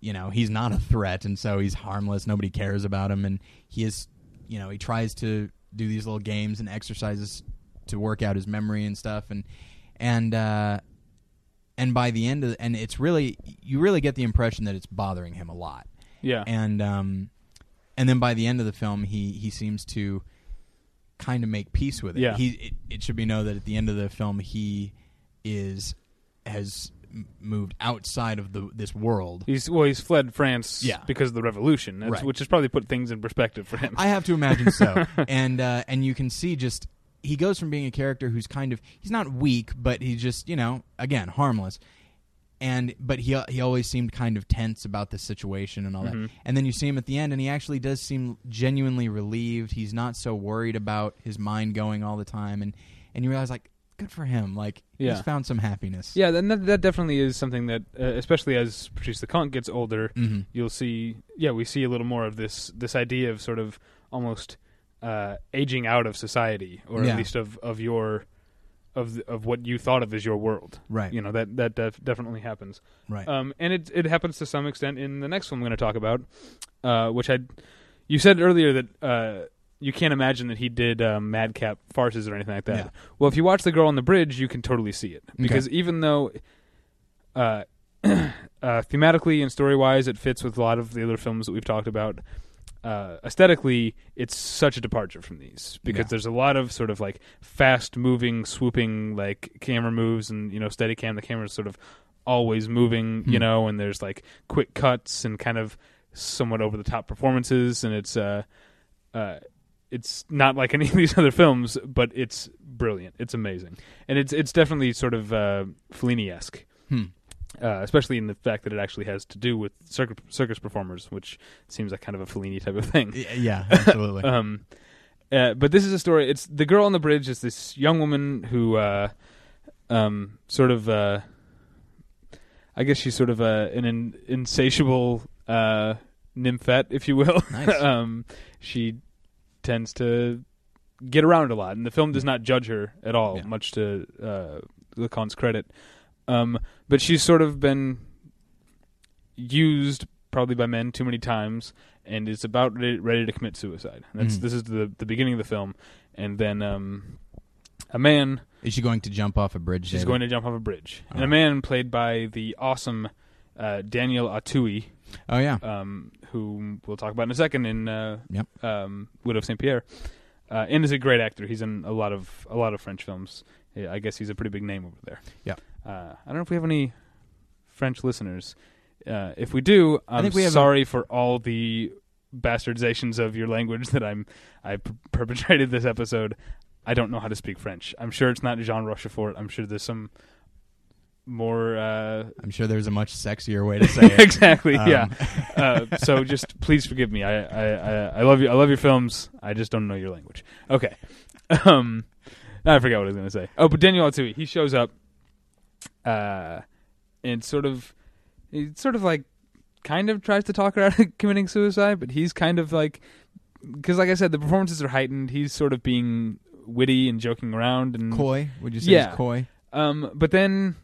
you know he's not a threat and so he's harmless nobody cares about him and he is you know he tries to do these little games and exercises to work out his memory and stuff and and uh and by the end of and it's really you really get the impression that it's bothering him a lot Yeah, and um and then by the end of the film he he seems to kind of make peace with it Yeah. he it, it should be known that at the end of the film he is has moved outside of the this world he's well, he's fled France Yeah. because of the revolution, Right. which has probably put things in perspective for him. I have to imagine so. and uh, and you can see just he goes from being a character who's kind of he's not weak, but he's just you know again harmless. And but he he always seemed kind of tense about the situation and all Mhm. that. And then you see him at the end, and he actually does seem genuinely relieved. He's not so worried about his mind going all the time, and and you realize like good for him. Like Yeah. he's found some happiness. yeah, and that, that definitely is something that, uh, especially as Patrice Leconte gets older, hmm you'll see. Yeah, we see a little more of this this idea of sort of almost uh, aging out of society, or Yeah. at least of of your of the, of what you thought of as your world. Right. You know that that def- definitely happens. Right. Um, and it it happens to some extent in the next one I'm going to talk about, uh, which I you said earlier that uh, you can't imagine that he did um, madcap farces or anything like that. Yeah. Well, if you watch The Girl on the Bridge, you can totally see it because even though uh, uh, thematically and story wise, it fits with a lot of the other films that we've talked about. Uh, aesthetically, it's such a departure from these because Yeah. there's a lot of sort of like fast moving, swooping like camera moves and you know steady cam. The camera's sort of always moving, you Hmm. know, and there's like quick cuts and kind of somewhat over the top performances, and it's uh, uh, it's not like any of these other films, but it's brilliant. It's amazing, and it's it's definitely sort of uh, Fellini esque Hmm. Uh, especially in the fact that it actually has to do with circus, circus performers, which seems like kind of a Fellini type of thing. Yeah, absolutely. Um, uh, but this is a story. It's the girl on the bridge is this young woman who, uh, um, sort of, uh, I guess she's sort of a, an in, insatiable uh, nymphette, if you will. Nice. um, she tends to get around a lot, and the film does not judge her at all, Yeah. much to uh, Leconte's credit. Um, but she's sort of been used probably by men too many times and is about ready, ready to commit suicide. That's Mhm. this is the the beginning of the film, and then um, a man Is she going to jump off a bridge? she's David? going to jump off a bridge, and Oh. a man played by the awesome uh, Daniel Auteuil, Oh yeah. um, who we'll talk about in a second in uh, Yep. um, Widow of Saint Pierre, uh, and is a great actor. He's in a lot of a lot of French films. I guess he's a pretty big name over there. Yeah. Uh, I don't know if we have any French listeners. Uh, if we do, I'm think we have a- sorry for all the bastardizations of your language that I'm I per- perpetrated this episode. I don't know how to speak French. I'm sure it's not Jean Rochefort. I'm sure there's some more uh, I'm sure there's a much sexier way to say it. exactly. Um, yeah. Uh, so just please forgive me. I, I, I, I love you. I love your films. I just don't know your language. Okay. Um, I forgot what I was going to say. Oh, but Daniel Auteuil, he shows up, uh, and sort of, he sort of like, kind of tries to talk her out of committing suicide, but he's kind of like, because like I said, the performances are heightened. He's sort of being witty and joking around and Coy? Would you say Yeah. he's coy? Um, but then,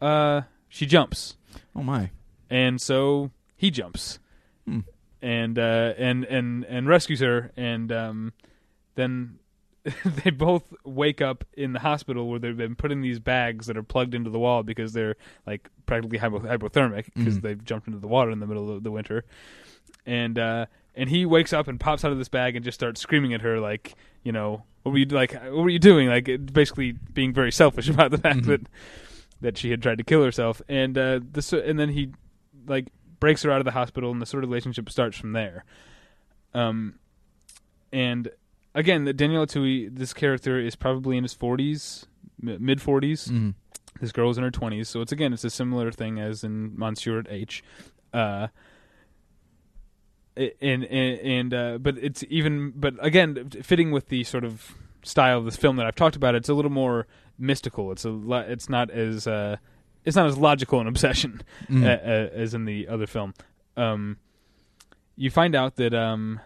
uh, she jumps Oh my. and so he jumps Hmm. and uh, and and and rescues her, and um, then they both wake up in the hospital where they've been put in these bags that are plugged into the wall because they're like practically hypo- hypothermic because Mhm. they've jumped into the water in the middle of the winter, and uh, and he wakes up and pops out of this bag and just starts screaming at her like you know what were you like what were you doing like basically being very selfish about the fact Mhm. that that she had tried to kill herself and uh this and then he like breaks her out of the hospital and the sort of relationship starts from there um and again the Daniel Auteuil this character is probably in his 40s mid 40s Mhm. this girl's in her 20s so it's again it's a similar thing as in Monsieur at H. Uh and and, and uh, but it's even but again fitting with the sort of style of this film that I've talked about it's a little more mystical. It's a lo- it's not as uh it's not as logical an obsession Mhm. uh, uh, as in the other film. Um you find out that um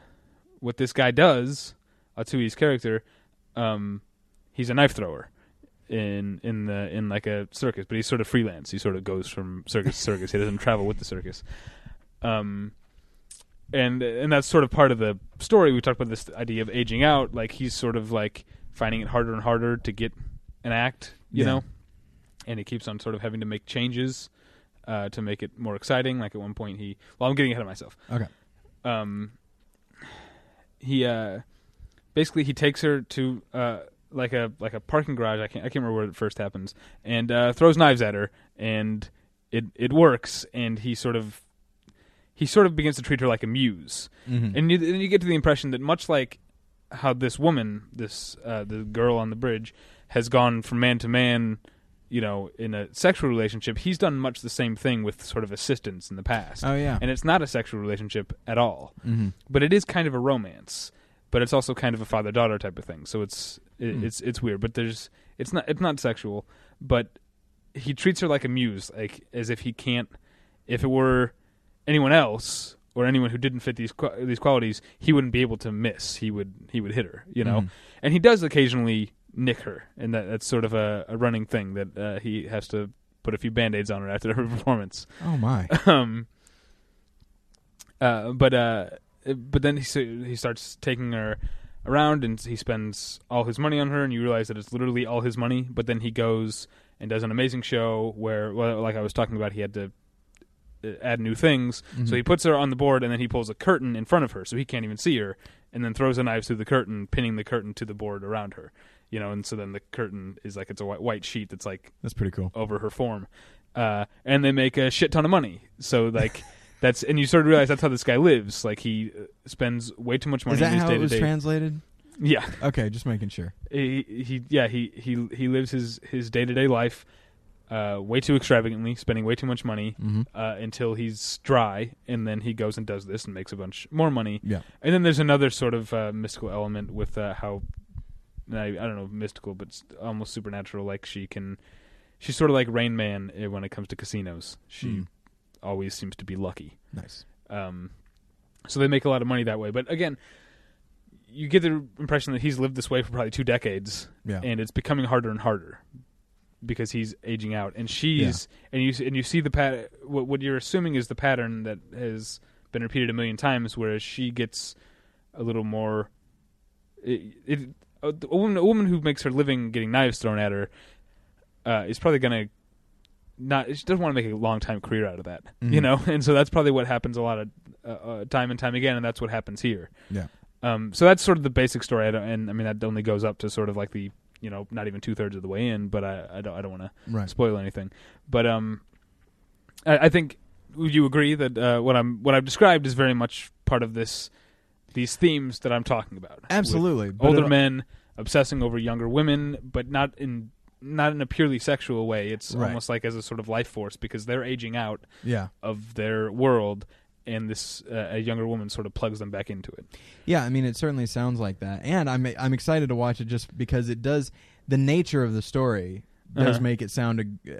what this guy does Auteuil's character um he's a knife thrower in in the in like a circus but he's sort of freelance he sort of goes from circus to circus he doesn't travel with the circus um and and that's sort of part of the story. We talked about this idea of aging out. Like he's sort of like finding it harder and harder to get an act, you Yeah. know, and he keeps on sort of having to make changes uh, to make it more exciting. Like at one point, he well, I'm getting ahead of myself. Okay. Um, he uh, basically he takes her to uh, like a like a parking garage. I can't I can't remember where it first happens, and uh, throws knives at her, and it it works. And he sort of he sort of begins to treat her like a muse, Mhm. and you, and you get to the impression that much like how this woman, this uh, the girl on the bridge, has gone from man to man, you know, in a sexual relationship. He's done much the same thing with sort of assistance in the past, oh yeah. and it's not a sexual relationship at all Mhm. but it is kind of a romance. But it's also kind of a father daughter type of thing. So it's it, Hmm. it's it's weird. But there's it's not it's not sexual. But he treats her like a muse, like as if he can't. If it were anyone else or anyone who didn't fit these these qualities, he wouldn't be able to miss. He would he would hit her, you know. Mhm. And he does occasionally nick her, and that that's sort of a, a running thing that uh, he has to put a few band aids on her after every performance Oh my. um uh but uh but then he he starts taking her around, and he spends all his money on her, and you realize that it's literally all his money. But then he goes and does an amazing show where, well, like I was talking about, he had to uh, add new things. Mm-hmm. So he puts her on the board, and then he pulls a curtain in front of her, so he can't even see her, and then throws the knives through the curtain, pinning the curtain to the board around her. You know, and so then the curtain is like it's a white, white sheet that's like That's pretty cool. over her form, uh, and they make a shit ton of money. So like that's and you sort of realize that's how this guy lives. Like he uh, spends way too much money. Is that in his how it was day-to-day- translated? Yeah, Okay, just making sure. he, he yeah he he he lives his his day to day life uh, way too extravagantly, spending way too much money Mm-hmm. uh, until he's dry, and then he goes and does this and makes a bunch more money. Yeah. And then there's another sort of uh, mystical element with uh, how I, I don't know mystical, but s- almost supernatural. Like she can, she's sort of like Rain Man uh, when it comes to casinos. She Mm. Always seems to be lucky. Nice. Um, so they make a lot of money that way. But again, you get the impression that he's lived this way for probably two decades, Yeah. and it's becoming harder and harder because he's aging out, and she's and you and you see the pat. What, what you're assuming is the pattern that has been repeated a million times, whereas she gets a little more. It, it, a, a woman, a woman who makes her living getting knives thrown at her uh, is probably going to not. She doesn't want to make a long time career out of that, you Mhm. know. And so that's probably what happens a lot of uh, uh, time and time again, and that's what happens here. Yeah. Um, so that's sort of the basic story, I don't, and I mean that only goes up to sort of like the you know not even two thirds of the way in, but I, I don't I don't want to spoil anything. But um, I, I think would you agree that uh, what I'm what I've described is very much part of this these themes that I'm talking about. Absolutely. Older it- men obsessing over younger women, but not in not in a purely sexual way. It's Right. almost like as a sort of life force because they're aging out Yeah. of their world, and this uh, a younger woman sort of plugs them back into it. Yeah, I mean, it certainly sounds like that, and I'm I'm excited to watch it just because it does the nature of the story does Uh-huh. make it sound uh,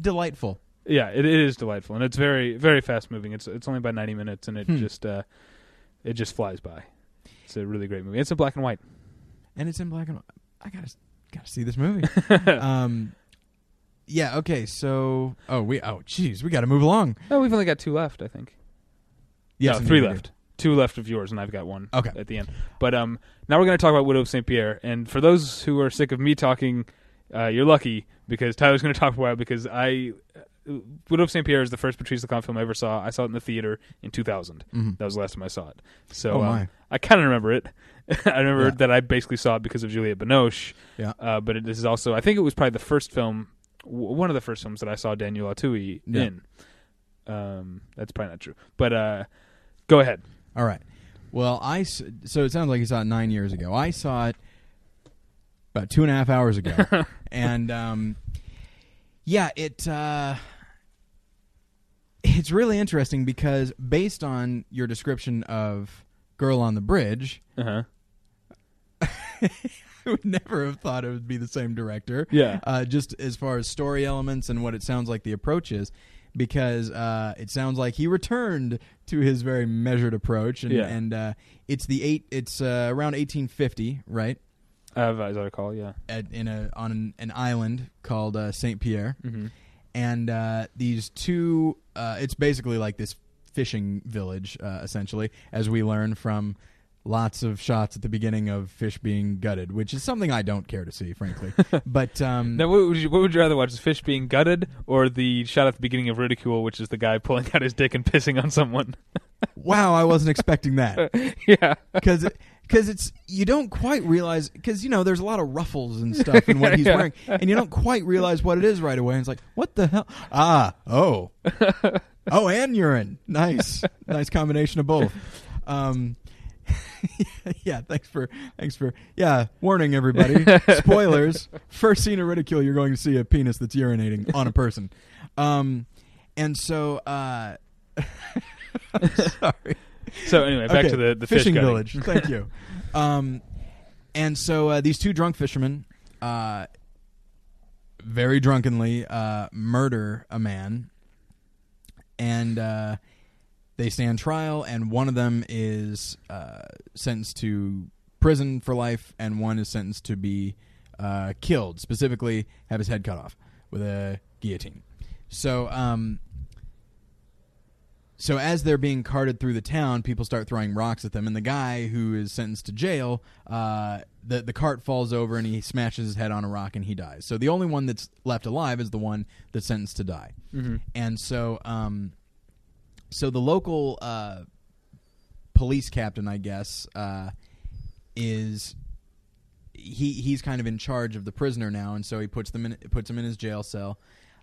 delightful. Yeah, it, it is delightful, and it's very very fast moving. It's it's only about ninety minutes, and it Hmm. just uh, it just flies by. It's a really great movie. It's in black and white. and it's in black and white. I gotta gotta see this movie. um, yeah. Okay. So, oh, we oh, jeez, we got to move along. Oh, we've only got two left, I think. Yes, no, indeed three we do. left. Two left of yours, and I've got one. Okay. At the end, but um, now we're going to talk about Widow of Saint Pierre. And for those who are sick of me talking, uh, you're lucky because Tyler's going to talk a while. because I. Uh, Widow of Saint Pierre is the first Patrice Leconte film I ever saw. I saw it in the theater in 2000. Mhm. That was the last time I saw it. So Oh um, my. I kind of remember it. I remember Yeah. that I basically saw it because of Juliette Binoche. Yeah. Uh, but it, this is also, I think it was probably the first film, w- one of the first films that I saw Daniel Auteuil Yeah. in. Um, that's probably not true. But uh, go ahead. All right. Well, I so it sounds like you saw it nine years ago. I saw it about two and a half hours ago, and um, yeah, it uh, it's really interesting because based on your description of "Girl on the Bridge," Uh huh. I would never have thought it would be the same director. Yeah. uh, just as far as story elements and what it sounds like the approach is, because uh, it sounds like he returned to his very measured approach, and, Yeah. and uh, it's the eight. It's uh, around 1850, right? Uh, as I recall, yeah. At, in a on an, an island called uh, Saint Pierre, Mm-hmm. and uh, these two. Uh, it's basically like this fishing village, uh, essentially, as we learn from. Lots of shots at the beginning of fish being gutted, which is something I don't care to see, frankly. but um, Now, what would, you, what would you rather watch? The fish being gutted or the shot at the beginning of Ridicule, which is the guy pulling out his dick and pissing on someone? wow, I wasn't expecting that. yeah. because because it's you don't quite realize because you know there's a lot of ruffles and stuff in what he's Yeah. wearing and you don't quite realize what it is right away and it's like what the hell ah oh oh and urine nice nice combination of both um yeah thanks for thanks for yeah warning everybody spoilers first scene of ridicule you're going to see a penis that's urinating on a person um and so uh sorry So anyway, back Okay, to the, the fish fishing gutting. village. Thank you. Um, and so uh, these two drunk fishermen, uh, very drunkenly, uh, murder a man, and uh, they stand trial. And one of them is uh, sentenced to prison for life, and one is sentenced to be uh, killed. Specifically, have his head cut off with a guillotine. So. Um, so as they're being carted through the town, people start throwing rocks at them, and the guy who is sentenced to jail, uh, the the cart falls over and he smashes his head on a rock and he dies. So the only one that's left alive is the one that's sentenced to die. Mhm. And so, um, so the local uh, police captain, I guess, uh, is he he's kind of in charge of the prisoner now, and so he puts them in puts him in his jail cell.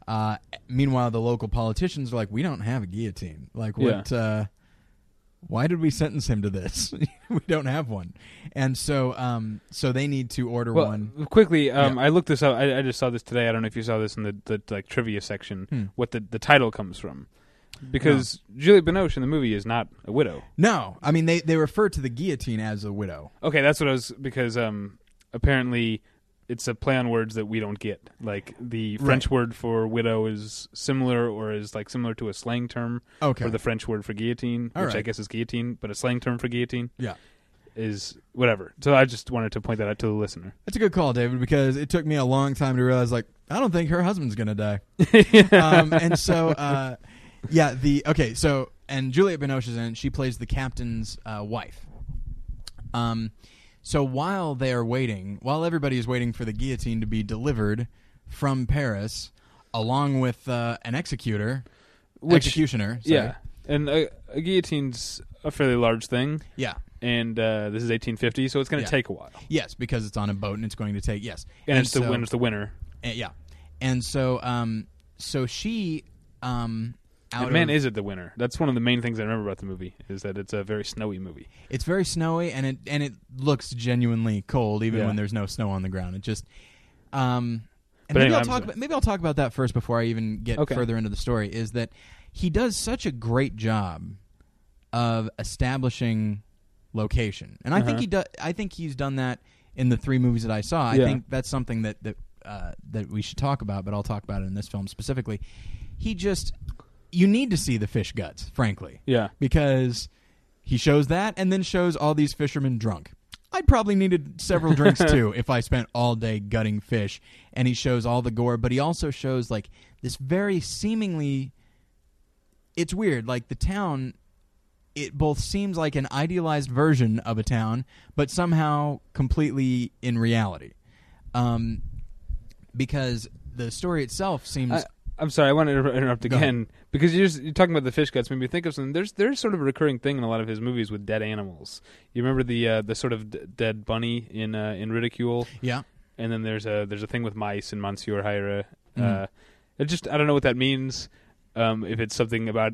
Uh, meanwhile, the local politicians are like, "We don't have a guillotine. Like, what? Uh, why did we sentence him to this? we don't have one." And so, um, so they need to order Well, one. quickly, um, Yeah. I looked this up. I, I just saw this today. I don't know if you saw this in the, the like trivia section. Hmm. What the the title comes from? Because Juliette Binoche in the movie is not a widow. No, I mean they they refer to the guillotine as a widow. Okay, that's what I was because um, apparently it's a play on words that we don't get. Like the French Right. word for widow is similar or is like similar to a slang term Okay. for the French word for guillotine, All which I right. guess is guillotine, but a slang term for guillotine yeah. is whatever. So I just wanted to point that out to the listener. That's a good call, David, because it took me a long time to realize, like, I don't think her husband's gonna die. um, and so, uh, yeah, the okay, so and Juliette Binoche is in. She plays the captain's uh, wife. Um, so while they are waiting, while everybody is waiting for the guillotine to be delivered from Paris, along with uh, an executor, Which- executioner, sorry. Yeah, and a, a guillotine's a fairly large thing, yeah, and uh, this is 1850, so it's going to Yeah. take a while. yes, because it's on a boat and it's going to take yes, And, it's the so- it's the winter. Uh, yeah, and so um, so she um, out And man, of, is it the winter? That's one of the main things I remember about the movie is that it's a very snowy movie. it's very snowy and it and it looks genuinely cold even Yeah. when there's no snow on the ground. It just um, and But maybe anyway, I'll I'm talk sorry. about, maybe I'll talk about that first before I even get Okay. further into the story. Is that he does such a great job of establishing location, and I think Uh-huh. he does. I think he's done that in the three movies that I saw. I Yeah. think that's something that that uh, that we should talk about, but I'll talk about it in this film specifically. He just you need to see the fish guts, frankly, Yeah, because he shows that and then shows all these fishermen drunk. I'd probably needed several drinks too if I spent all day gutting fish. And he shows all the gore, but he also shows like this very seemingly. It's weird. Like the town, it both seems like an idealized version of a town, but somehow completely in reality. Um, because the story itself seems. I, I'm sorry, I want to interrupt again because you're, just, you're talking about the fish guts. Made me think of something. There's there's sort of a recurring thing in a lot of his movies with dead animals. You remember the uh, the sort of d- dead bunny in uh, in Ridicule, yeah. and then there's a there's a thing with mice in Monsieur Hire. Uh, Mhm. it just I don't know what that means. Um, if it's something about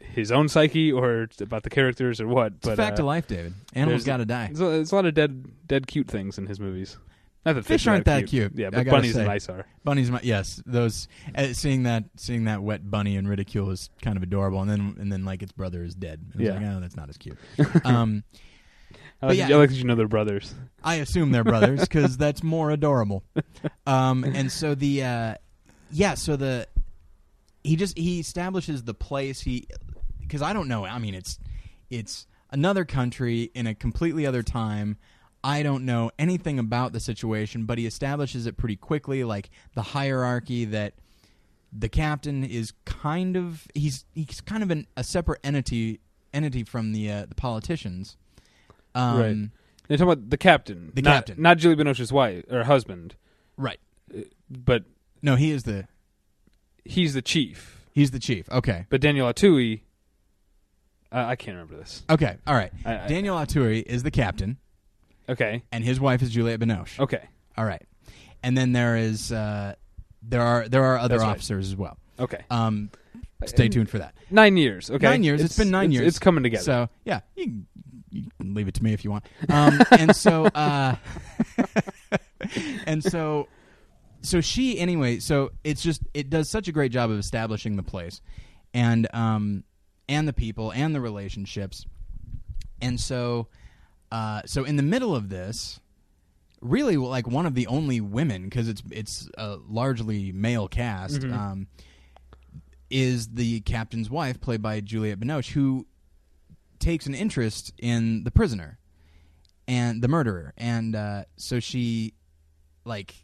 his own psyche or about the characters or what. It's but a fact uh, of life, David. Animals got to die. There's a, there's a lot of dead dead cute things in his movies. Not that Fish are aren't that cute, Yeah, but bunnies say. and mice are. Bunny's my yes. Those uh, seeing that seeing that wet bunny in ridicule is kind of adorable, and then and then like its brother is dead. And Yeah. like, oh, that's not as cute. um, I like, yeah. I like that you know they're brothers. I assume they're brothers because that's more adorable. Um, and so the uh, yeah, so the he just he establishes the place he because I don't know. I mean, it's it's another country in a completely other time. I don't know anything about the situation, but he establishes it pretty quickly, like the hierarchy that the captain is kind of he's he's kind of an, a separate entity entity from the uh, the politicians. Um, Right. You're talking about the captain, The not, captain. not Juliette Binoche's wife or husband, Right. but No, he is the he's the chief. he's the chief. Okay. But Daniel Auteuil, uh, I can't remember this. Okay. All right. I, I, Daniel Auteuil is the captain, okay, and his wife is Juliette Binoche. okay, All right. And then there is uh, there are there are other That's right. officers as well. okay. Um, stay tuned for that. Nine years. Okay, Nine years. it's been nine years. It's coming together. So yeah, you can, you can leave it to me if you want. Um, and so uh, and so so she anyway. So it's just it does such a great job of establishing the place, and um and the people and the relationships, and so uh, so in the middle of this. Really, like one of the only women, because it's it's a largely male cast. Mhm. Um, is the captain's wife, played by Juliette Binoche, who takes an interest in the prisoner and the murderer, and uh, so she like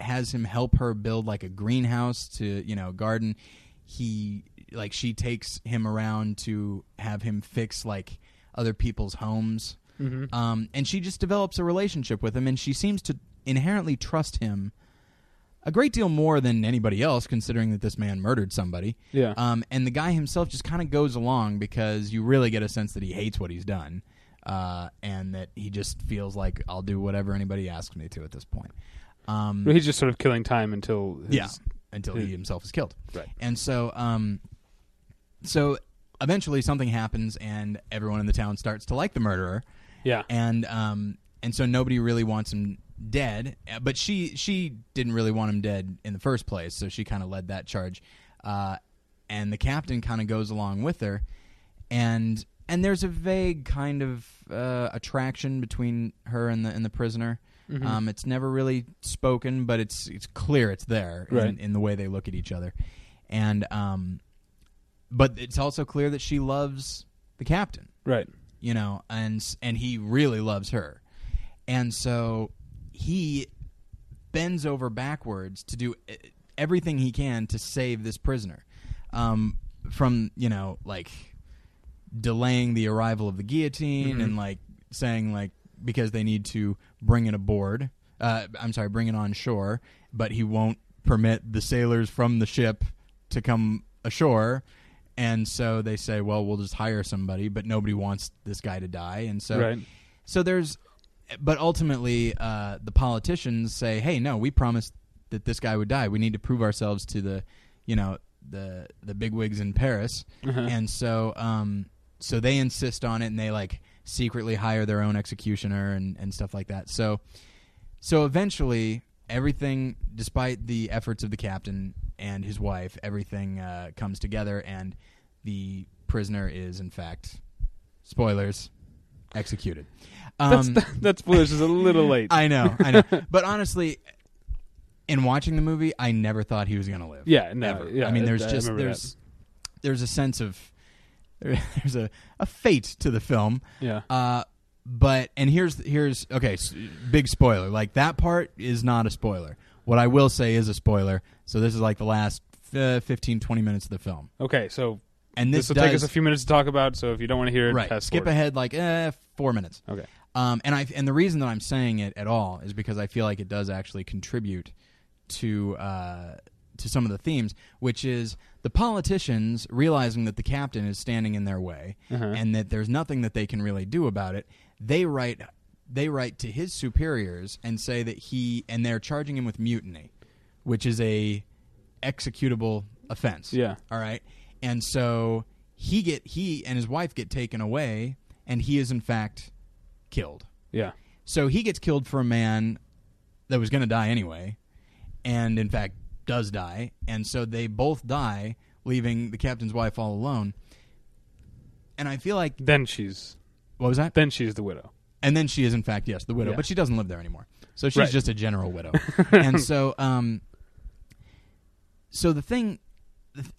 has him help her build like a greenhouse to you know garden. He like she takes him around to have him fix like other people's homes. Mhm. Um, and she just develops a relationship with him, and she seems to inherently trust him a great deal more than anybody else, considering that this man murdered somebody. Yeah. Um, and the guy himself just kind of goes along because you really get a sense that he hates what he's done, uh, and that he just feels like I'll do whatever anybody asks me to at this point. Um, He's just sort of killing time until his, yeah, until he himself is killed. Right. And so, um, so eventually something happens, and everyone in the town starts to like the murderer, yeah and um, and so nobody really wants him dead. But she she didn't really want him dead in the first place, so she kind of led that charge. Uh, and the captain kind of goes along with her, and and there's a vague kind of uh, attraction between her and the and the prisoner. Mhm. Um, it's never really spoken, but it's it's clear it's there Right. in, in the way they look at each other, and um, but it's also clear that she loves the captain right you know, and and he really loves her, and so he bends over backwards to do e- everything he can to save this prisoner um, from you know like delaying the arrival of the guillotine Mhm. and like saying like because they need to bring it aboard. Uh, I'm sorry, bring it on shore, but he won't permit the sailors from the ship to come ashore. And so they say, well, we'll just hire somebody, but nobody wants this guy to die. And so, right so there's, but ultimately, uh, the politicians say, hey, no, we promised that this guy would die. We need to prove ourselves to the, you know, the the bigwigs in Paris. Uh-huh. And so, um, so they insist on it, and they like secretly hire their own executioner and and stuff like that. So, so eventually, everything, despite the efforts of the captain and his wife, everything uh, comes together, and the prisoner is, in fact, spoilers, executed. that's Um, that spoilers is a little late I know, I know, but honestly. In watching the movie, I never thought he was going to live. yeah no ever. yeah I mean, there's I just remember there's there's a sense of there's a, a fate to the film. yeah Uh, but and here's here's okay, big spoiler. Like that part is not a spoiler. What I will say is a spoiler. So this is like the last uh, 15 20 minutes of the film. okay so And this this, will take us a few minutes to talk about so if you don't want to hear it right. Skip forward. ahead like eh, 4 minutes. okay Um, and I and the reason that I'm saying it at all is because I feel like it does actually contribute to uh, to some of the themes, which is the politicians realizing that the captain is standing in their way Uh-huh. and that there's nothing that they can really do about it. They write they write to his superiors and say that he and they're charging him with mutiny, which is a executable offense. Yeah. All right. And so he get he and his wife get taken away and he is in fact killed. yeah So he gets killed for a man that was going to die anyway, and in fact does die. And so they both die, leaving the captain's wife all alone. And I feel like then she's what was that? then she's the widow And then she is in fact yes the widow, Yeah. but she doesn't live there anymore. So she's Right. just a general widow. and so um so the thing the th-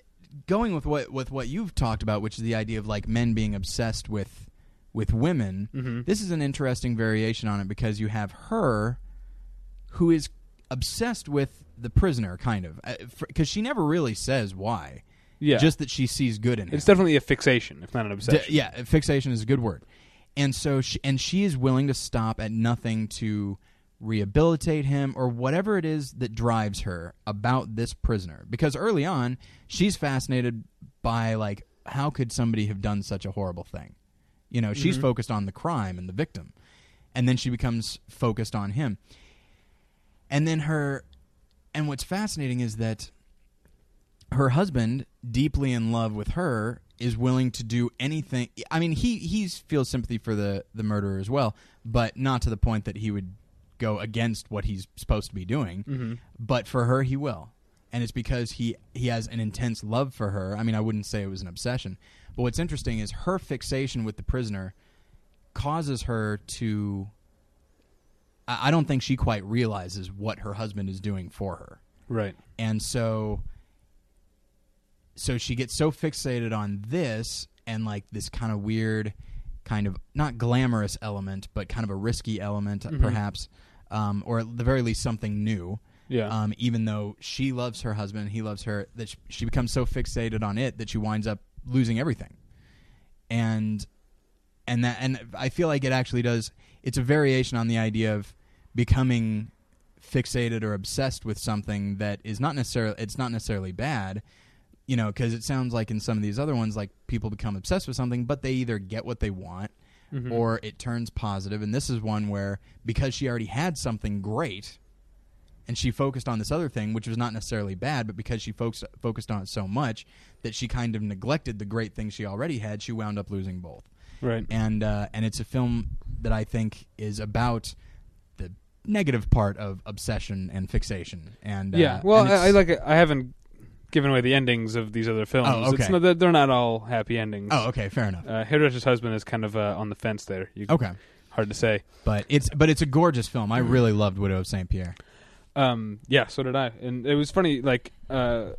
going with what with what you've talked about which is the idea of like men being obsessed with with women. Mhm. This is an interesting variation on it because you have her who is obsessed with the prisoner kind of because she never really says why. yeah Just that she sees good in him. it's definitely a fixation if not an D- obsession yeah, fixation is a good word. And so she and she is willing to stop at nothing to rehabilitate him or whatever it is that drives her about this prisoner because early on she's fascinated by like how could somebody have done such a horrible thing. You know, she's Mhm. focused on the crime and the victim. And then she becomes focused on him. And then her and what's fascinating is that her husband, deeply in love with her, is willing to do anything. I mean, he he feels sympathy for the the murderer as well, but not to the point that he would go against what he's supposed to be doing. Mhm. But for her, he will, and it's because he he has an intense love for her. I mean, I wouldn't say it was an obsession, but what's interesting is her fixation with the prisoner causes her to. I I don't think she quite realizes what her husband is doing for her right and so so she gets so fixated on this and like this kind of weird kind of not glamorous element but kind of a risky element Mhm. perhaps um, or at the very least something new Yeah. Um, even though she loves her husband, he loves her, that she, she becomes so fixated on it that she winds up losing everything. And and that and I feel like it actually does. It's a variation on the idea of becoming fixated or obsessed with something that is not necessarily it's not necessarily bad you know because it sounds like in some of these other ones like people become obsessed with something but they either get what they want Mhm. or it turns positive and this is one where because she already had something great and she focused on this other thing which was not necessarily bad but because she focused focused on it so much that she kind of neglected the great thing she already had she wound up losing both right. and uh, and it's a film that I think is about the negative part of obsession and fixation. And uh, yeah. Well, and I, I like. I haven't given away the endings of these other films. Oh, It's okay. not, they're- they're not all happy endings. Oh, okay, fair enough. Uh, Hairdresser's husband is kind of uh, on the fence there. You, Okay, Hard to say. but it's but it's a gorgeous film. I really loved Widow of Saint Pierre. Um, yeah, so did I, and it was funny. Like, uh,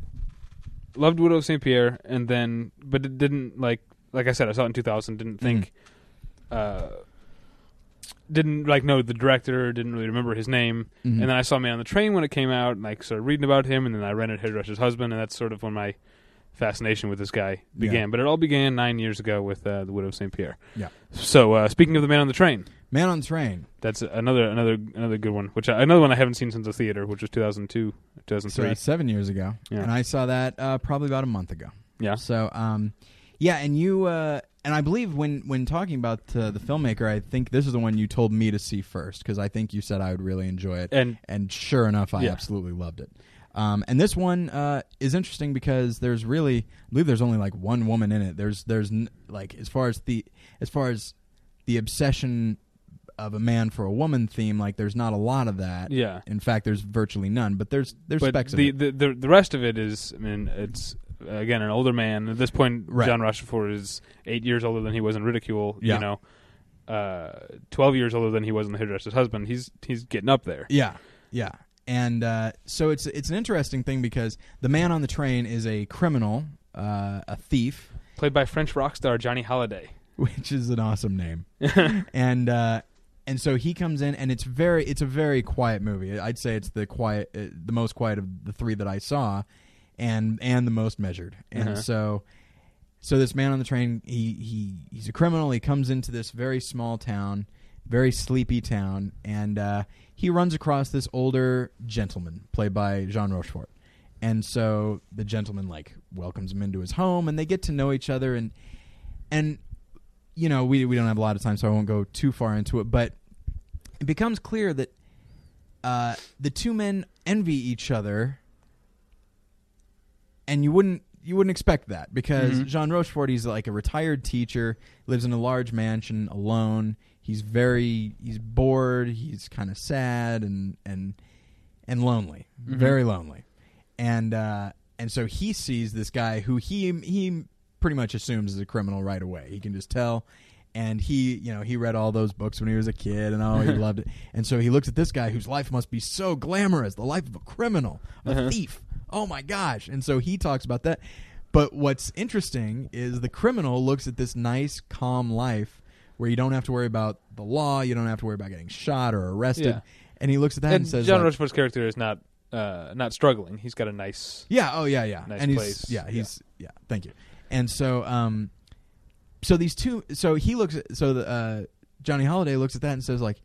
loved Widow of Saint Pierre, and then, but it didn't like. Like I said, I saw it in 2000. Didn't think. Uh, didn't like know the director. Didn't really remember his name. Mhm. And then I saw Man on the Train when it came out, and like started reading about him. And then I rented Hairdresser's Husband, and that's sort of when my fascination with this guy began. Yeah. But it all began nine years ago with uh, the Widow of Saint Pierre. Yeah. So uh, speaking of the Man on the Train, Man on the Train. that's another another another good one. Which I, another one I haven't seen since the theater, which was 2002, So 2003. that's seven years ago, Yeah. and I saw that uh, probably about a month ago. yeah. So, um, yeah, and you uh, and I believe when when talking about uh, the filmmaker, I think this is the one you told me to see first because I think you said I would really enjoy it, And and sure enough, I Yeah. absolutely loved it. Um, and this one uh, is interesting because there's really, I believe there's only like one woman in it. There's there's n- like as far as the as far as the obsession of a man for a woman theme, like there's not a lot of that. yeah. In fact, there's virtually none. But there's there's But specks the, of it. the the the rest of it is, I mean, it's again an older man. At this point, Right. Jean Rochefort is eight years older than he was in Ridicule. Yeah. You know, uh, twelve years older than he was in The Hairdresser's Husband. He's he's getting up there. Yeah, yeah. And uh, so it's it's an interesting thing because the man on the train is a criminal, uh, a thief, Played by French rock star Johnny Hallyday. which is an awesome name. and uh, and so he comes in, and it's very it's a very quiet movie. I'd say it's the quiet, uh, the most quiet of the three that I saw, and and the most measured. And Uh-huh. so. So this man on the train, he, he he's a criminal. He comes into this very small town, very sleepy town, and uh, he runs across this older gentleman played by Jean Rochefort. And so the gentleman like welcomes him into his home, and they get to know each other. And and you know we we don't have a lot of time, so I won't go too far into it. But it becomes clear that uh, the two men envy each other, and you wouldn't you wouldn't expect that because Mhm. Jean Rochefort he's like a retired teacher, lives in a large mansion alone. He's very he's bored. He's kind of sad and and and lonely, Mhm. very lonely, and uh, and so he sees this guy who he he pretty much assumes is a criminal right away. He can just tell. And he, you know, he read all those books when he was a kid, and oh, he loved it. And so he looks at this guy whose life must be so glamorous, the life of a criminal, a Uh-huh. thief. Oh my gosh! And so he talks about that. But what's interesting is the criminal looks at this nice, calm life where you don't have to worry about the law, you don't have to worry about getting shot or arrested, Yeah. and he looks at that and, And says, John like, character is not uh, not struggling. He's got a nice. Yeah. Oh, yeah, yeah. Nice and he's place. yeah, he's yeah. Thank you. And so, um, so these two, so he looks at so the uh, Johnny Hallyday looks at that and says like,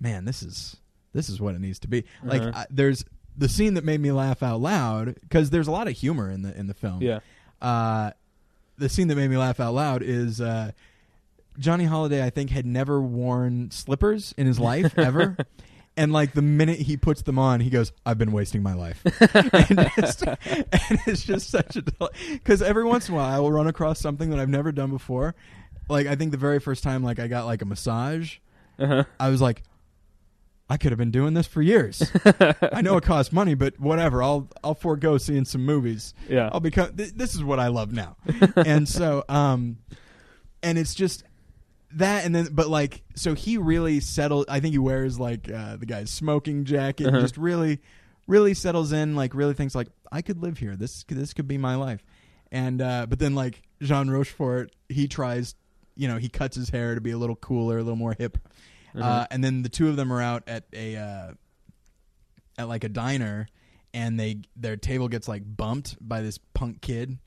man, this is this is what it needs to be. Like, Uh-huh. I, there's the scene that made me laugh out loud because there's a lot of humor in the in the film. Yeah. Uh, the scene that made me laugh out loud is uh, Johnny Hallyday. I think had never worn slippers in his life ever. And like the minute he puts them on, he goes, "I've been wasting my life," and, it's, and it's just such a because every once in a while I will run across something that I've never done before. Like I think the very first time, like I got like a massage, Uh-huh. I was like, I could have been doing this for years. I know it costs money, but whatever. I'll I'll forego seeing some movies. Yeah. I'll become. Th- this is what I love now, and so um, and it's just that, and then but like so he really settled. I think he wears like uh, the guy's smoking jacket, and Uh-huh. just really, really settles in. Like really thinks like I could live here. This this could be my life, and uh, but then like Jean Rochefort, he tries. You know, he cuts his hair to be a little cooler, a little more hip. Uh Uh-huh. and then the two of them are out at a uh, at like a diner, and they their table gets like bumped by this punk kid,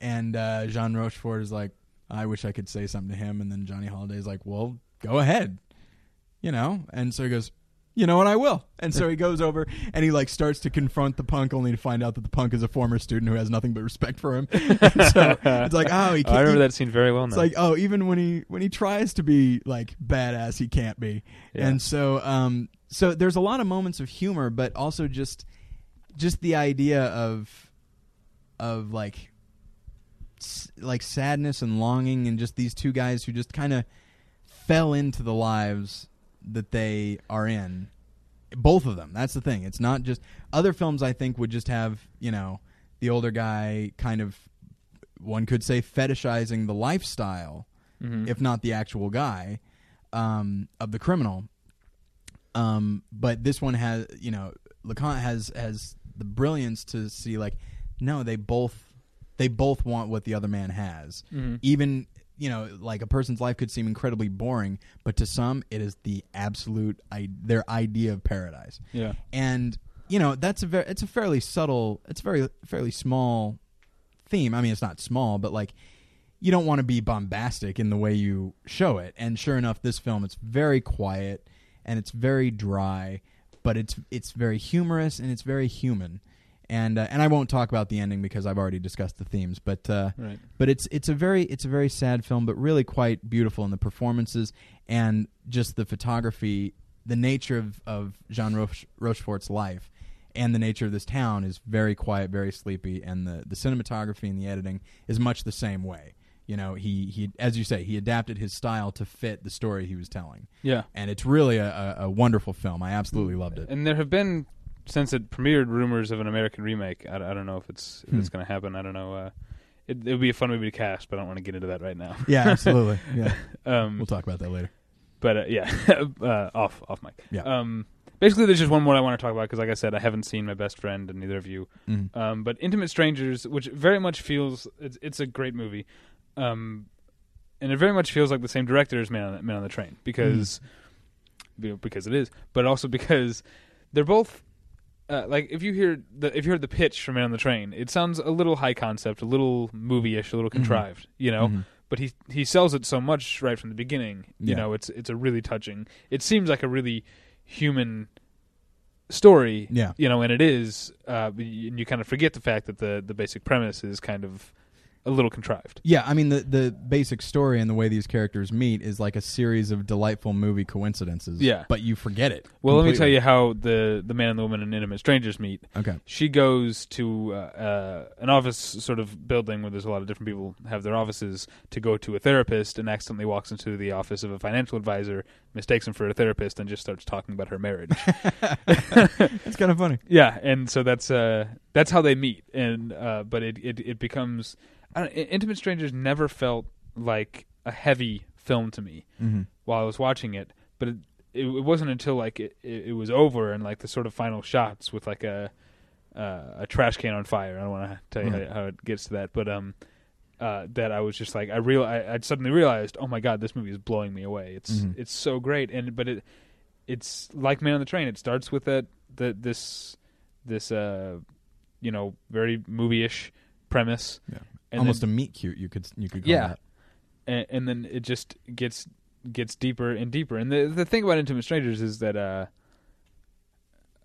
and uh, Jean Rochefort is like, I wish I could say something to him, and then Johnny Hallyday's like, well, go ahead, you know, and so he goes. You know what? I will. And so he goes over and he like starts to confront the punk, only to find out that the punk is a former student who has nothing but respect for him. And so it's like, oh, he I can't. remember he- that scene very well. it's like oh even when he when he tries to be like badass he can't be Yeah. and so um so there's a lot of moments of humor but also just just the idea of of like s- like sadness and longing and just these two guys who just kind of fell into the lives that they are in. Both of them. That's the thing. It's not just other films i think would just have you know the older guy kind of one could say fetishizing the lifestyle Mhm. if not the actual guy um, of the criminal. Um, but this one has you know leconte has has the brilliance to see like no they both they both want what the other man has. Mhm. even you know like a person's life could seem incredibly boring but to some it is the absolute I- their idea of paradise. Yeah. and you know that's a very it's a fairly subtle it's a very fairly small theme. I mean it's not small but like you don't want to be bombastic in the way you show it. And sure enough this film it's very quiet and it's very dry but it's it's very humorous and it's very human and uh, and I won't talk about the ending because I've already discussed the themes but uh, Right. but it's it's a very it's a very sad film but really quite beautiful in the performances and just the photography the nature of of Jean Roche, Rochefort's life and the nature of this town is very quiet very sleepy and the the cinematography and the editing is much the same way you know he he as you say he adapted his style to fit the story he was telling Yeah. and it's really a, a, a wonderful film I absolutely loved it And there have been since it premiered rumors of an American remake. I, I don't know if it's if it's Hmm. going to happen. I don't know. Uh, it it would be a fun movie to cast, but I don't want to get into that right now. yeah absolutely yeah Um, we'll talk about that later but uh, yeah, uh, off off mic. Yeah. Um, basically, there's just one more I want to talk about because, like I said, I haven't seen my best friend, and neither of you. Mhm. Um, but Intimate Strangers, which very much feels it's, it's a great movie, um, and it very much feels like the same director as Man on the, Man on the Train because you know, because it is, but also because they're both. Uh, like if you hear the if you heard the pitch from Man on the Train, it sounds a little high concept, a little movie-ish, a little contrived, you know Mhm. but he he sells it so much right from the beginning. You Yeah. know, it's it's a really touching. It seems like a really human story. Yeah. You know, and it is. Uh, and you kind of forget the fact that the the basic premise is kind of a little contrived. Yeah, I mean the the basic story and the way these characters meet is like a series of delightful movie coincidences. Yeah. but you forget it. Well, let me tell you how the the man and the woman and intimate strangers meet. Okay. She goes to uh, uh, an office sort of building where there's a lot of different people have their offices to go to a therapist, and accidentally walks into the office of a financial advisor, mistakes him for a therapist, and just starts talking about her marriage. It's kind of funny. yeah, and so that's uh, that's how they meet, and uh, but it it, it becomes Intimate Strangers never felt like a heavy film to me Mm-hmm. while I was watching it, but it, it, it wasn't until like it, it, was over and like the sort of final shots with like a uh, a trash can on fire. I don't want to tell you Right. how, how it gets to that, but um, uh, that I was just like I real I, I suddenly realized, oh my god, this movie is blowing me away. It's Mhm. it's so great, and but it it's like Man on the Train. It starts with that that this this uh you know very movie-ish premise, Yeah. and Almost then, a meet cute. You could you could call Yeah. that. and, and then it just gets gets deeper and deeper. And the the thing about Intimate Strangers is that uh,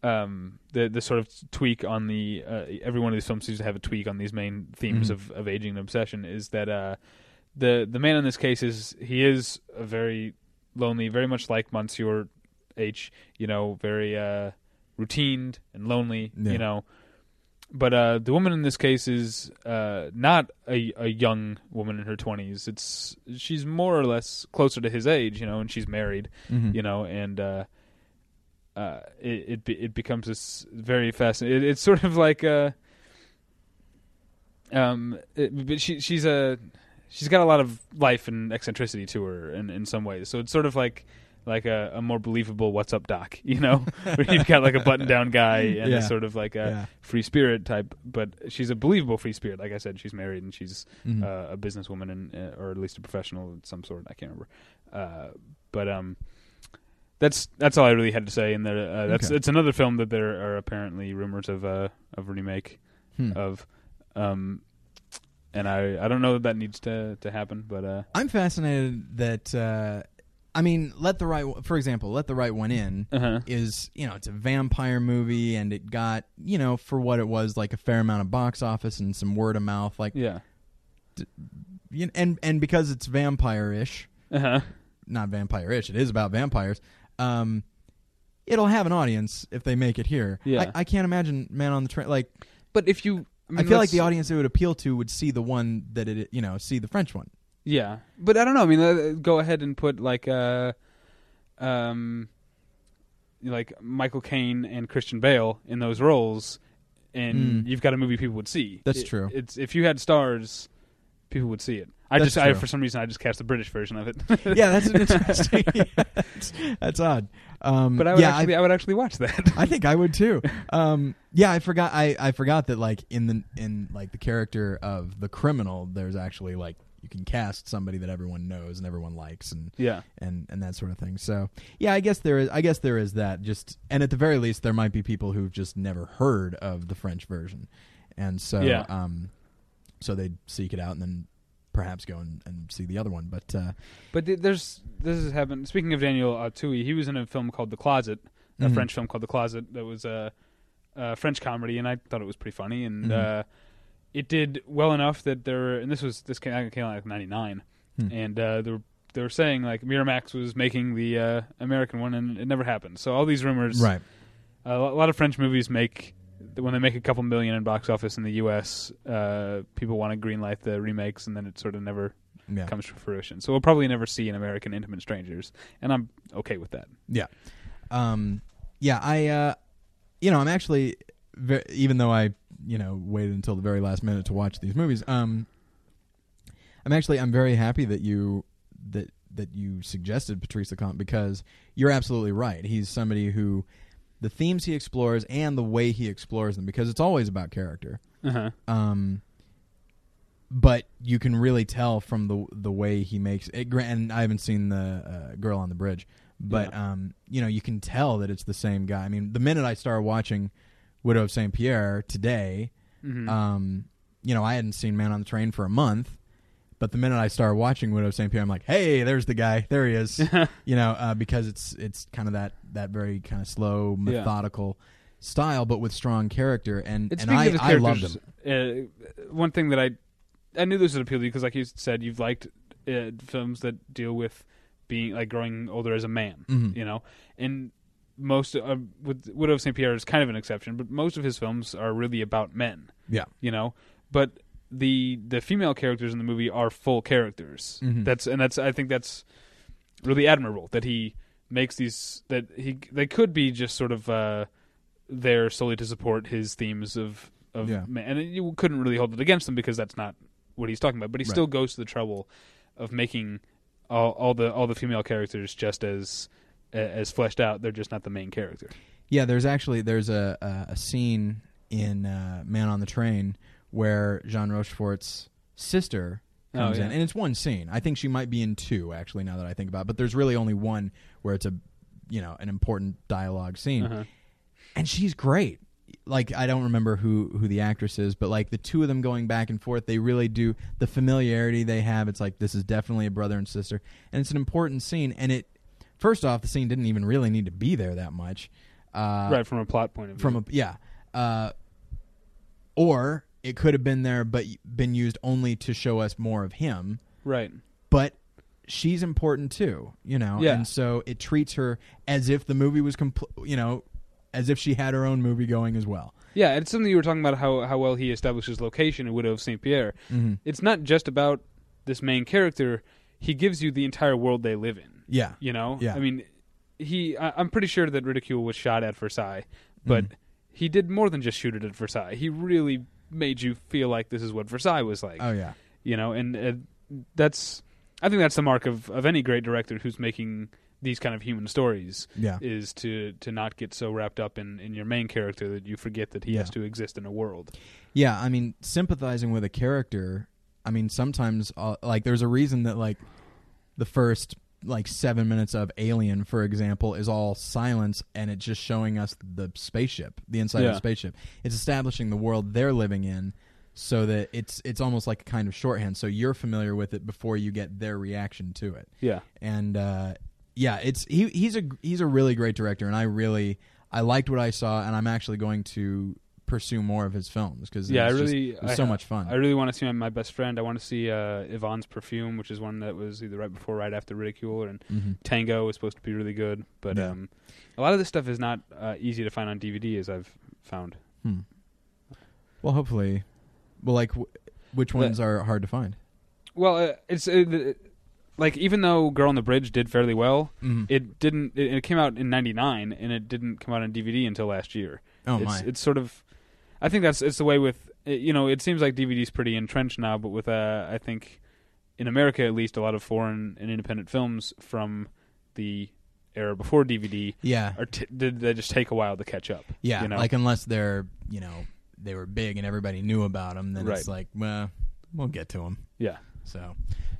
um, the the sort of tweak on the uh, every one of these films seems to have a tweak on these main themes Mhm. of, of aging and obsession. Is that uh, the the man in this case is he is a very lonely, very much like Monsieur H. You know, very uh, routined and lonely. Yeah. You know. But uh, the woman in this case is uh, not a, a young woman in her twenties. It's she's more or less closer to his age, you know, and she's married, Mhm. you know, and uh, uh, it it, be, it becomes this very fascinating. It, it's sort of like uh, um, it, but she she's a she's got a lot of life and eccentricity to her in in some ways. So it's sort of like like a, a more believable "What's up, Doc?" You know, where you've got like a button down guy and Yeah. a sort of like a yeah. free spirit type, but she's a believable free spirit. Like I said, she's married and she's Mhm. uh, a businesswoman and uh, or at least a professional of some sort. I can't remember. Uh, but um, that's that's all I really had to say. And there, uh, that's Okay. it's another film that there are apparently rumors of uh, of remake Hmm. of, um, and I I don't know that that needs to to happen, but uh, I'm fascinated that. I mean, let the right, for example, let the right one in. uh-huh. is you know it's a vampire movie and it got you know for what it was like a fair amount of box office and some word of mouth like yeah, you and and because it's vampire-ish uh-huh. not vampire-ish it is about vampires um it'll have an audience if they make it here Yeah. I, I can't imagine man on the train like But if you, I, I, feel like the audience it would appeal to would see the one that it you know see the french one Yeah, but I don't know. I mean, uh, go ahead and put like uh, um, like Michael Caine and Christian Bale in those roles, and Mm. you've got a movie people would see. That's It- true. It's if you had stars, people would see it. I That's just, I, for some reason, I just cast the British version of it. yeah that's interesting that's, that's odd um but I would yeah, actually, I, would actually watch that. I think I would too. Um, yeah, I forgot. I, I forgot that like in the in like the character of the criminal, there's actually like you can cast somebody that everyone knows and everyone likes and yeah, and and that sort of thing. So yeah, I guess there is. I guess there is that. Just and at the very least, there might be people who've just never heard of the French version, and so Yeah. um, so they'd seek it out and then perhaps go and, and see the other one. But uh, but there's this has happened. Speaking of Daniel Auteuil, he was in a film called The Closet, a Mhm. French film called The Closet that was a, a French comedy, and I thought it was pretty funny, and Mhm. uh, it did well enough that there. And this was this came, came out like '99, Hmm. and uh, they were they were saying like Miramax was making the uh, American one, and it never happened. So all these rumors, right, a lot of French movies make when they make a couple million in box office in the U.S. Uh, people want to greenlight the remakes, and then it sort of never yeah, comes to fruition. So we'll probably never see an American Intimate Strangers, and I'm okay with that. Yeah. Um, yeah, I, uh, you know, I'm actually, ve- even though I, you know, waited until the very last minute to watch these movies, um, I'm actually, I'm very happy that you, that, that you suggested Patrice Leconte because you're absolutely right. He's somebody who, the themes he explores and the way he explores them, because it's always about character. Uh-huh. Um, but you can really tell from the the way he makes it. And I haven't seen the uh, Girl on the Bridge, but Yeah. um, you know, you can tell that it's the same guy. I mean, the minute I started watching Widow of Saint Pierre today, Mhm. um, you know, I hadn't seen Man on the Train for a month. But the minute I started watching Widow of Saint Pierre, I'm like, "Hey, there's the guy. There he is." you know, uh, because it's it's kind of that that very kind of slow, Yeah. methodical style, but with strong character. And And and I, of I loved him. uh, one thing that I I knew this would appeal to you because, like you said, you've liked uh, films that deal with being like growing older as a man. Mhm. You know, and most uh, with Widow of Saint Pierre is kind of an exception, but most of his films are really about men. Yeah. You know, but the the female characters in the movie are full characters. Mhm. That's and that's I think that's really admirable that he makes these that he they could be just sort of uh, there solely to support his themes of of Yeah. ma- and you couldn't really hold it against him because that's not what he's talking about. But he Right. still goes to the trouble of making all, all the all the female characters just as as fleshed out. They're just not the main character. Yeah, there's actually there's a a, a scene in uh, Man on the Train where Jean Rochefort's sister Oh, comes yeah. in, and it's one scene. I think she might be in two actually. Now that I think about, it. but there's really only one where it's a you know an important dialogue scene, Uh-huh. and she's great. Like I don't remember who who the actress is, but like the two of them going back and forth, they really do the familiarity they have. It's like this is definitely a brother and sister, and it's an important scene. And it first off, the scene didn't even really need to be there that much. Uh, right from a plot point of view. from a yeah uh or it could have been there but been used only to show us more of him right. but she's important too you know Yeah. and so it treats her as if the movie was compl- you know as if she had her own movie going as well Yeah, it's something you were talking about how how well he establishes location in Widow of Saint Pierre. mm-hmm. It's not just about this main character. He gives you the entire world they live in. Yeah You know, Yeah. I mean, he. I, I'm pretty sure that Ridicule was shot at Versailles, but Mhm. he did more than just shoot it at Versailles. He really made you feel like this is what Versailles was like. oh yeah you know, and uh, that's. I think that's the mark of, of any great director who's making these kind of human stories yeah is to to not get so wrapped up in, in your main character that you forget that he has to exist in a world. Yeah, I mean, sympathizing with a character. I mean, sometimes uh, like there's a reason that like the first like seven minutes of Alien, for example, is all silence, and it's just showing us the spaceship, the inside of the spaceship. It's establishing the world they're living in, so that it's it's almost like a kind of shorthand. So you're familiar with it before you get their reaction to it. Yeah. And uh, yeah, it's he he's a he's a really great director, and I really I liked what I saw, and I'm actually going to pursue more of his films because Yeah, I it's just- really was I- so much fun. I really want to see my, my best friend. I want to see uh, Yvonne's Perfume, which is one that was either right before or right after Ridicule, and Mhm. Tango was supposed to be really good. But Yeah. um, a lot of this stuff is not uh, easy to find on DVD, as I've found. Hmm. Well, hopefully, well, like w- which The- ones are hard to find? Well, uh, it's uh, the- like even though Girl on the Bridge did fairly well, Mhm. it didn't. It, it came out in '99, and it didn't come out on DVD until last year. oh it's, my, it's sort of. I think that's it's the way with you know. It seems like DVD's pretty entrenched now, but with uh, I think in America at least, a lot of foreign and independent films from the era before DVD yeah, are t- did they just take a while to catch up? yeah. you know? Like unless they're you know they were big and everybody knew about them, then it's like well, we'll get to them. Yeah. So,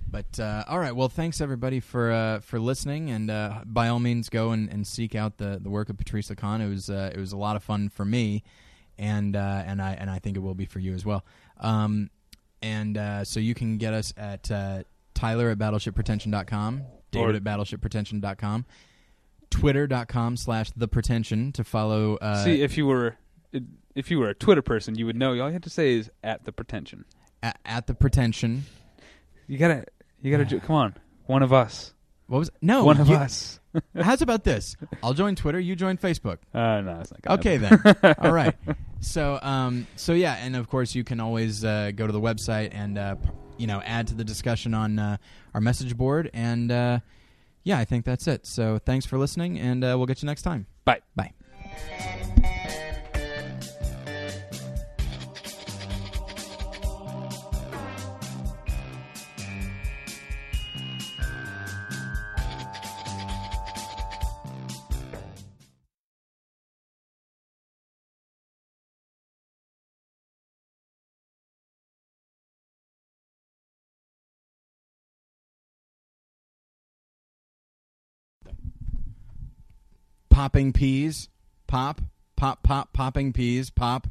but uh, all right. Well, thanks everybody for uh, for listening, and uh, by all means, go and, and seek out the, the work of Patrice Leconte. It was uh, it was a lot of fun for me, and uh, and I and I think it will be for you as well. Um, and uh, so you can get us at uh, Tyler at battleshippretension.com, David Or- at battleshippretension.com, Twitter.com slash the pretension to follow. Uh, See, if you were if you were a Twitter person, you would know. All you have to say is at the pretension. at, at the pretension. You gotta you gotta ju- come on. One of us. What was no One of you- us. How's about this? I'll join Twitter. You join Facebook. Uh, no, it's not. Gonna Okay happen. then. All right. So um so yeah, and of course you can always uh, go to the website and uh, you know add to the discussion on uh, our message board and uh, yeah, I think that's it. So thanks for listening and uh, we'll get you next time. Bye. Bye. Popping peas, pop, pop, pop, popping peas, pop.